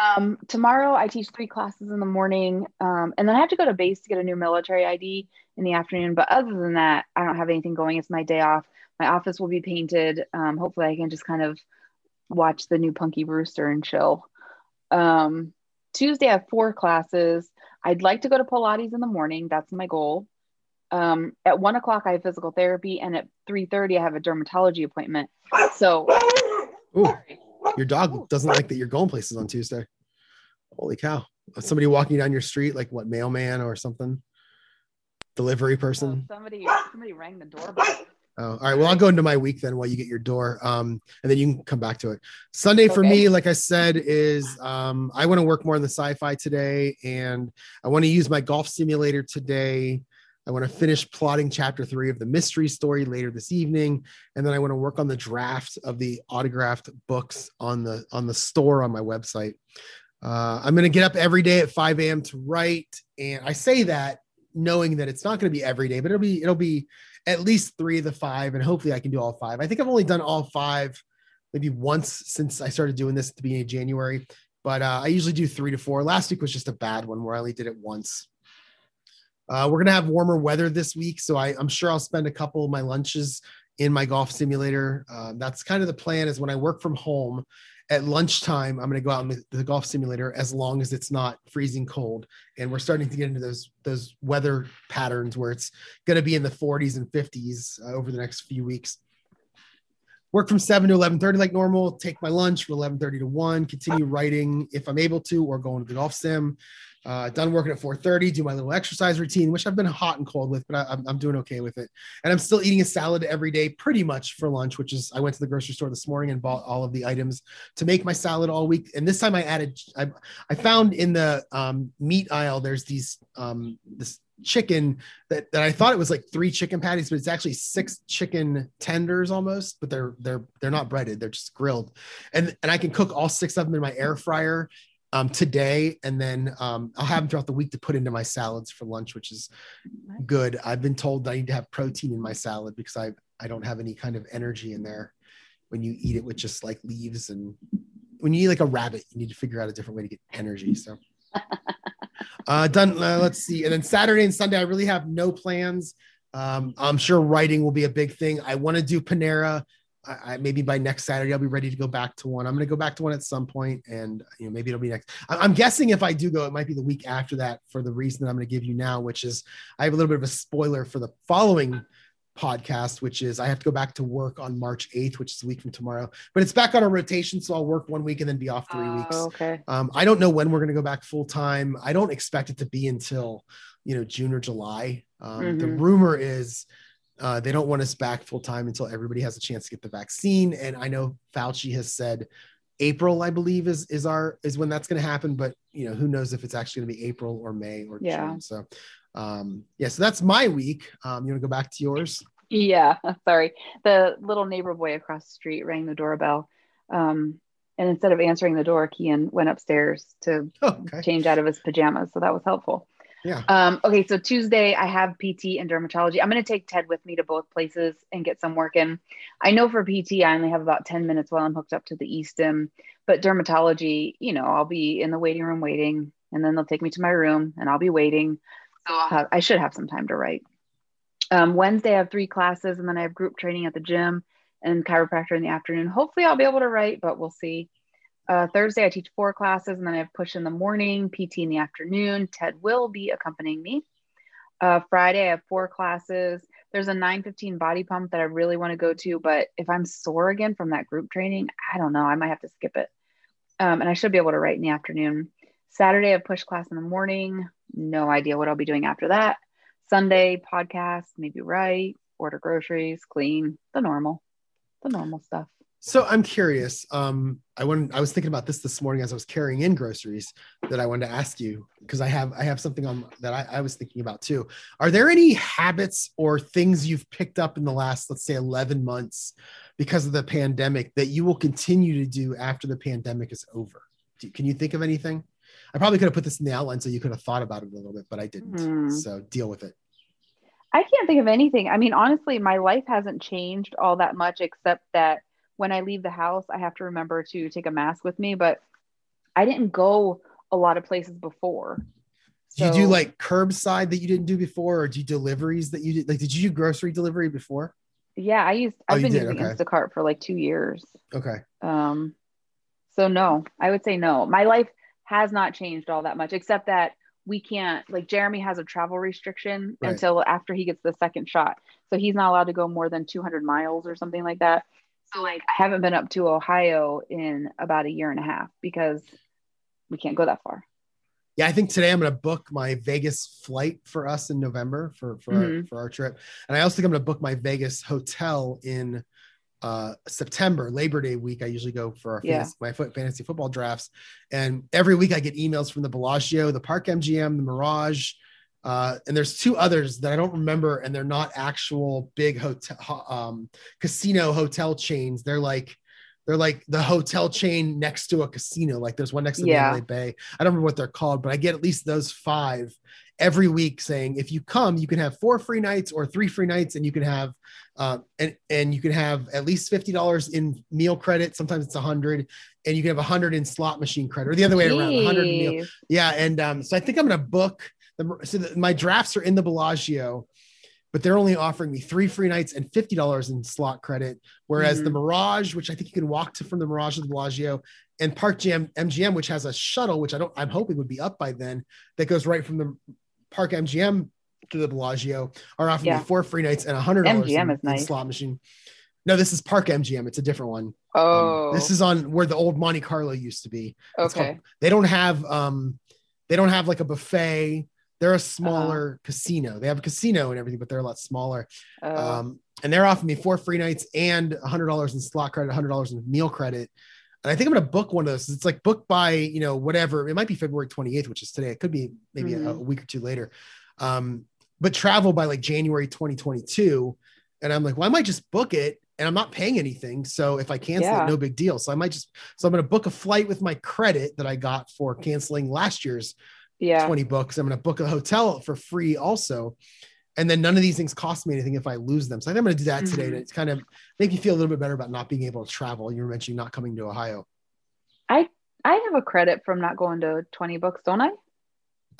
um, tomorrow I teach three classes in the morning, um, and then I have to go to base to get a new military ID in the afternoon. But other than that, I don't have anything going. It's my day off. My office will be painted. Um, hopefully, I can just kind of watch the new Punky Brewster and chill. Um, Tuesday, I have four classes. I'd like to go to Pilates in the morning. That's my goal. Um, at one o'clock, I have physical therapy, and at three thirty, I have a dermatology appointment. So, Ooh, your dog doesn't like that you're going places on Tuesday. Holy cow. Somebody walking down your street, like what, mailman or something? Delivery So person? somebody somebody rang the doorbell. Oh, all right. Well, I'll go into my week then while you get your door. Um, and then you can come back to it. Sunday for Okay. me, like I said, is um, I want to work more on the sci-fi today, and I want to use my golf simulator today. I want to finish plotting chapter three of the mystery story later this evening, and then I want to work on the draft of the autographed books on the on the store on my website. Uh, I'm going to get up every day at 5 a.m. to write, and I say that knowing that it's not going to be every day, but it'll be it'll be at least three of the five, and hopefully I can do all five. I think I've only done all five maybe once since I started doing this at the beginning of January, but uh, I usually do three to four. Last week was just a bad one where I only did it once. Uh, we're gonna have warmer weather this week, so I, I'm sure I'll spend a couple of my lunches in my golf simulator. Uh, that's kind of the plan. Is when I work from home at lunchtime, I'm gonna go out in the, golf simulator as long as it's not freezing cold. And we're starting to get into those those weather patterns where it's gonna be in the 40s and 50s uh, over the next few weeks. Work from 7 to 11:30 like normal. Take my lunch from 11:30 to 1. Continue writing if I'm able to, or going to the golf sim Uh, done working at 4:30. Do my little exercise routine, which I've been hot and cold with, but I, am I'm doing okay with it. And I'm still eating a salad every day, pretty much for lunch. Which is I went to the grocery store this morning and bought all of the items to make my salad all week. And this time I added. I, I found in the um, meat aisle there's these um, this chicken that, that I thought it was like three chicken patties, but it's actually six chicken tenders almost, but they're they're they're not breaded, they're just grilled. And and I can cook all six of them in my air fryer um, today, and then um, I'll have them throughout the week to put into my salads for lunch, which is good. I've been told I need to have protein in my salad because I I don't have any kind of energy in there when you eat it with just like leaves and when you eat like a rabbit, you need to figure out a different way to get energy. So uh, done. Uh, let's see. And then Saturday and Sunday, I really have no plans. Um, I'm sure writing will be a big thing. I want to do Panera. I, I, maybe by next Saturday I'll be ready to go back to one. I'm going to go back to one at some point, and you know maybe it'll be next. I, I'm guessing if I do go, it might be the week after that for the reason that I'm going to give you now, which is I have a little bit of a spoiler for the following podcast, which is I have to go back to work on March 8th, which is a week from tomorrow. But it's back on a rotation, so I'll work one week and then be off three weeks. Oh, okay. Um, I don't know when we're going to go back full time. I don't expect it to be until you know June or July. Um, mm-hmm. The rumor is uh, they don't want us back full time until everybody has a chance to get the vaccine. And I know Fauci has said April, I believe, is is our is when that's going to happen. But you know, who knows if it's actually going to be April or May or yeah. June. So um, yeah, so that's my week. Um, you want to go back to yours? Yeah, sorry. The little neighbor boy across the street rang the doorbell. Um, and instead of answering the door, Kian went upstairs to okay. change out of his pajamas. So that was helpful. Yeah. Um, okay, so Tuesday I have PT and dermatology. I'm going to take Ted with me to both places and get some work in. I know for PT I only have about 10 minutes while I'm hooked up to the eStim, but dermatology, you know, I'll be in the waiting room waiting, and then they'll take me to my room and I'll be waiting. So I should have some time to write. Um, Wednesday, I have three classes, and then I have group training at the gym and chiropractor in the afternoon. Hopefully, I'll be able to write, but we'll see. Uh, Thursday, I teach four classes, and then I have push in the morning, PT in the afternoon. Ted will be accompanying me. Uh, Friday, I have four classes. There's a 915 body pump that I really want to go to, but if I'm sore again from that group training, I don't know. I might have to skip it. Um, and I should be able to write in the afternoon. Saturday, I have push class in the morning. No idea what I'll be doing after that. Sunday podcast, maybe write, order groceries, clean, the normal, the normal stuff. So I'm curious. Um, I went. I was thinking about this this morning as I was carrying in groceries that I wanted to ask you because I have I have something on that I, I was thinking about too. Are there any habits or things you've picked up in the last, let's say, 11 months because of the pandemic that you will continue to do after the pandemic is over? Do, can you think of anything? I probably could have put this in the outline so you could have thought about it a little bit, but I didn't. Mm. So deal with it. I can't think of anything. I mean, honestly, my life hasn't changed all that much except that when I leave the house, I have to remember to take a mask with me, but I didn't go a lot of places before. Do you do like curbside that you didn't do before, or do you deliveries that you did? Like, did you do grocery delivery before? Yeah, I used. Oh, I've been using okay. Instacart for like two years. Okay. Um, so no, I would say no. My life has not changed all that much, except that we can't like Jeremy has a travel restriction right. until after he gets the second shot. So he's not allowed to go more than 200 miles or something like that. So like I haven't been up to Ohio in about a year and a half because we can't go that far. Yeah, I think today I'm going to book my Vegas flight for us in November for for mm-hmm. our, for our trip, and I also think I'm going to book my Vegas hotel in uh, September, Labor Day week, I usually go for our yeah. fantasy, my foot fantasy football drafts. And every week I get emails from the Bellagio, the Park MGM, the Mirage. Uh, and there's two others that I don't remember, and they're not actual big hotel, um, casino hotel chains. They're like, they're like the hotel chain next to a casino. Like there's one next to yeah. Mandalay Bay. I don't remember what they're called, but I get at least those five every week saying if you come you can have four free nights or three free nights and you can have uh, and and you can have at least $50 in meal credit sometimes it's a 100 and you can have a 100 in slot machine credit or the other way Jeez. around 100 meal yeah and um, so i think i'm going to book the, so the, my drafts are in the bellagio but they're only offering me three free nights and $50 in slot credit. Whereas mm-hmm. the Mirage, which I think you can walk to from the Mirage to the Bellagio, and Park Jam MGM, which has a shuttle, which I don't, I'm hoping would be up by then, that goes right from the Park MGM to the Bellagio are offering yeah. me four free nights and a hundred dollars in, is nice. in slot machine. No, this is Park MGM. It's a different one. Oh, um, this is on where the old Monte Carlo used to be. It's okay. Called, they don't have um, they don't have like a buffet. They're a smaller uh-huh. casino. They have a casino and everything, but they're a lot smaller. Uh, um, and they're offering me four free nights and a hundred dollars in slot credit, a hundred dollars in meal credit. And I think I'm going to book one of those. It's like booked by, you know, whatever. It might be February 28th, which is today. It could be maybe mm-hmm. a, a, week or two later. Um, but travel by like January 2022. And I'm like, well, I might just book it and I'm not paying anything. So if I cancel yeah. it, no big deal. So I might just, so I'm going to book a flight with my credit that I got for canceling last year's yeah. 20 books. I'm going to book a hotel for free also. And then none of these things cost me anything if I lose them. So I think I'm going to do that mm-hmm. today to kind of make you feel a little bit better about not being able to travel. You were mentioning not coming to Ohio. I, I have a credit from not going to 20 books, don't I?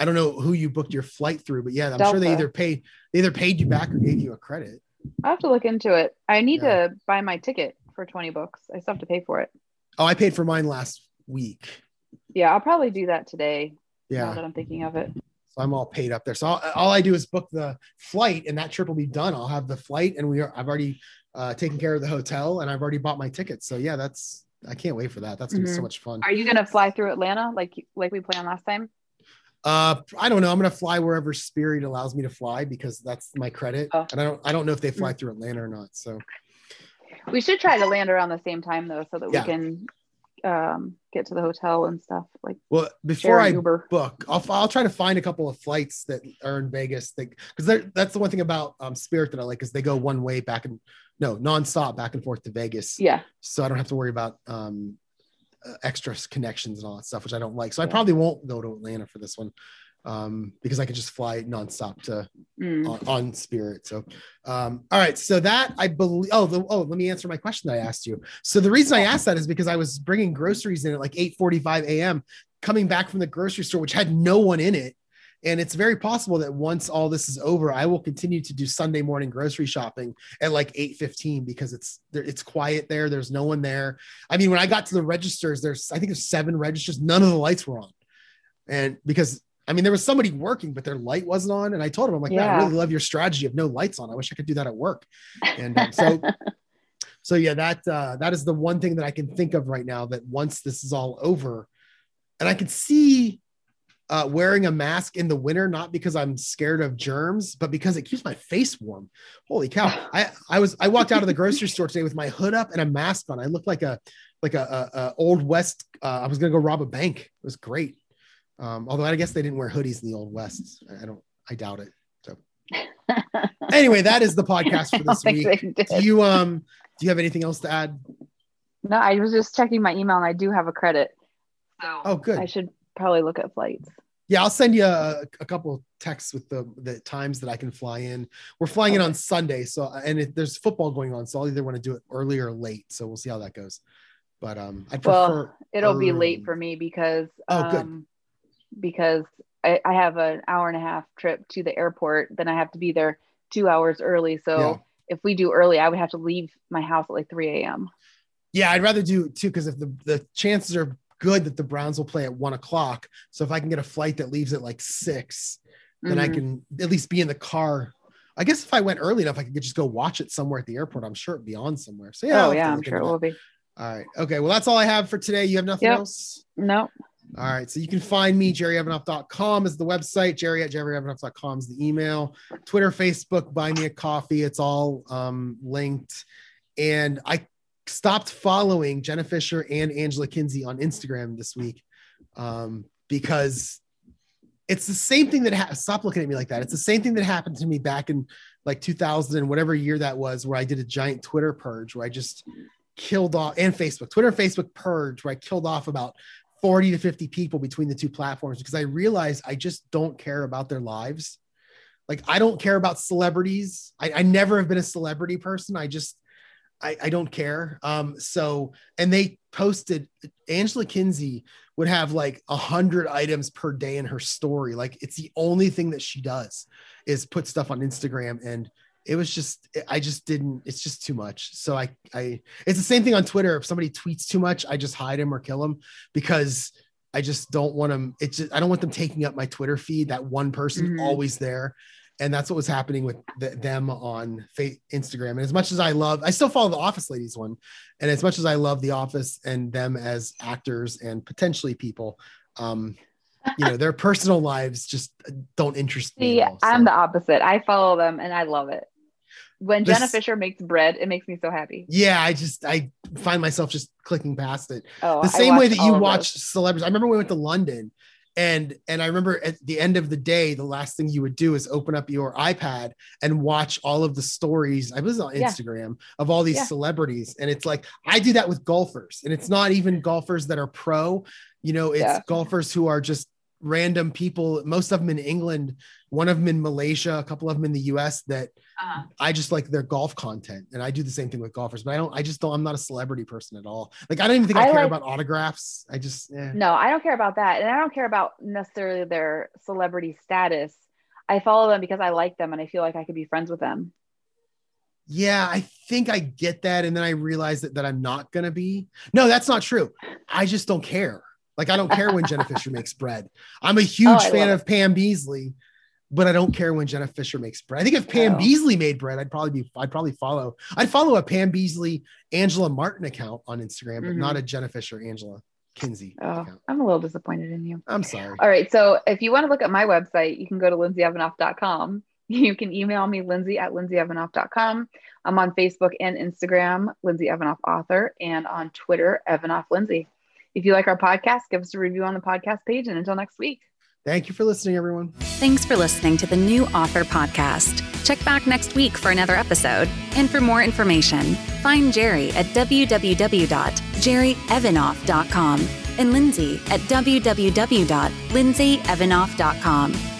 I don't know who you booked your flight through, but yeah, I'm Delta. sure they either paid they either paid you back or gave you a credit. I have to look into it. I need yeah. to buy my ticket for 20 books. I still have to pay for it. Oh, I paid for mine last week. Yeah, I'll probably do that today. Yeah. Now that I'm thinking of it. So I'm all paid up there. So all, all I do is book the flight and that trip will be done. I'll have the flight and we are, I've already uh, taken care of the hotel and I've already bought my tickets. So yeah, that's, I can't wait for that. That's gonna mm-hmm. be so mm-hmm. much fun. Are you going to fly through Atlanta like, like we planned last time? Uh, I don't know. I'm gonna fly wherever Spirit allows me to fly because that's my credit, oh. and I don't I don't know if they fly mm. through Atlanta or not. So we should try to land around the same time though, so that yeah. we can um, get to the hotel and stuff. Like well, before I Uber. book, I'll I'll try to find a couple of flights that are in Vegas. because that's the one thing about um, Spirit that I like is they go one way back and no nonstop back and forth to Vegas. Yeah. So I don't have to worry about um uh, extra connections and all that stuff, which I don't like. So I probably won't go to Atlanta for this one um, because I can just fly nonstop to mm. on, on, Spirit. So, um, all right. So that I believe. Oh, the, oh, let me answer my question that I asked you. So the reason I asked that is because I was bringing groceries in at like 8:45 a.m. Coming back from the grocery store, which had no one in it, and it's very possible that once all this is over, I will continue to do Sunday morning grocery shopping at like 8:15 because it's it's quiet there. There's no one there. I mean, when I got to the registers, there's I think there's seven registers, none of the lights were on. And because I mean, there was somebody working, but their light wasn't on. And I told him, I'm like, yeah. I really love your strategy of no lights on. I wish I could do that at work. And um, so, so yeah, that uh, that is the one thing that I can think of right now. That once this is all over, and I can see uh, wearing a mask in the winter, not because I'm scared of germs, but because it keeps my face warm. Holy cow! I I was I walked out of the grocery store today with my hood up and a mask on. I looked like a like a, a, a old west. Uh, I was gonna go rob a bank. It was great. Um, although I guess they didn't wear hoodies in the old west. I don't. I doubt it. So anyway, that is the podcast for this week. Do you um do you have anything else to add? No, I was just checking my email and I do have a credit. So oh, good. I should probably look at flights. Yeah, I'll send you a, a couple texts with the the times that I can fly in. We're flying okay. in on Sunday, so and it, there's football going on, so I'll either want to do it early or late. So we'll see how that goes. But um, I prefer. Well, it'll early. be late for me because oh, um, good. Because I, I, have an hour and a half trip to the airport. Then I have to be there two hours early. So yeah. if we do early, I would have to leave my house at like 3 a.m. Yeah, I'd rather do too because if the the chances are good that the Browns will play at one o'clock. So if I can get a flight that leaves at like 6 mm-hmm. then I mm-hmm. can at least be in the car. I guess if I went early enough, I could just go watch it somewhere at the airport. I'm sure it'd be on somewhere. So yeah. Oh yeah, I'm sure it will be. All right. Okay. Well, that's all I have for today. You have nothing yep. else? No. All right. So you can find me, jerryevanoff.com is the website. Jerry at jerryevanoff.com is the email. Twitter, Facebook, buy me a coffee. It's all um, linked. And I stopped following Jenna Fischer and Angela Kinsey on Instagram this week um, because it's the same thing that ha- stop looking at me like that. It's the same thing that happened to me back in like 2000 and whatever year that was, where I did a giant Twitter purge where I just killed off and Facebook, Twitter and Facebook purge where I killed off about 40 to 50 people between the two platforms because I realized I just don't care about their lives. Like I don't care about celebrities. I, I never have been a celebrity person. I just I, I don't care. Um, so and they posted Angela Kinsey would have like a hundred items per day in her story. Like it's the only thing that she does is put stuff on Instagram and it was just I just didn't it's just too much. So I I it's the same thing on Twitter. If somebody tweets too much, I just hide him or kill him because I just don't want them. It's just, I don't want them taking up my Twitter feed. That one person mm-hmm. always there and that's what was happening with the, them on Instagram. And as much as I love, I still follow the Office Ladies one, and as much as I love the Office and them as actors and potentially people, um, you know, their personal lives just don't interest me. See, at all, so. I'm the opposite. I follow them and I love it. When This- Jenna Fischer makes bread, it makes me so happy. yeah, I just I find myself just clicking past it. Oh, the same way that you watch those. celebrities. I remember we went to London and and I remember at the end of the day, the last thing you would do is open up your iPad and watch all of the stories. I was on Yeah. Instagram of all these Yeah. celebrities. And it's like I do that with golfers, and it's not even golfers that are pro, you know, it's Yeah. golfers who are just random people, most of them in England, one of them in Malaysia, a couple of them in the US that Uh-huh. I just like their golf content, and I do the same thing with golfers. But I don't. I just don't. I'm not a celebrity person at all. Like I don't even think I, I care like- about autographs. I just eh. No, I don't care about that. And I don't care about necessarily their celebrity status. I follow them because I like them and I feel like I could be friends with them. yeah. I think I get that, and then I realize that that I'm not gonna be. No, that's not true. I just don't care. Like I don't care when Jenna Fischer makes bread. I'm a huge Oh, fan love of Pam Beesly, but I don't care when Jenna Fischer makes bread. I think if Pam Oh. Beesly made bread, I'd probably be. I'd probably follow. I'd follow a Pam Beesly Angela Martin account on Instagram, but Mhm. not a Jenna Fischer Angela Kinsey Oh, account. I'm a little disappointed in you. I'm sorry. All right. So if you want to look at my website, you can go to lindsayevanoff.com. You can email me, lindsay at lindsayevanoff.com. I'm on Facebook and Instagram, Lindsay Evanoff Author, and on Twitter, Evanoff Lindsay. If you like our podcast, give us a review on the podcast page. And until next week. Thank you for listening, everyone. Thanks for listening to the New Author Podcast. Check back next week for another episode. And for more information, find Jerry at www.jerryevanoff.com and Lindsay at www.lindsayevanoff.com.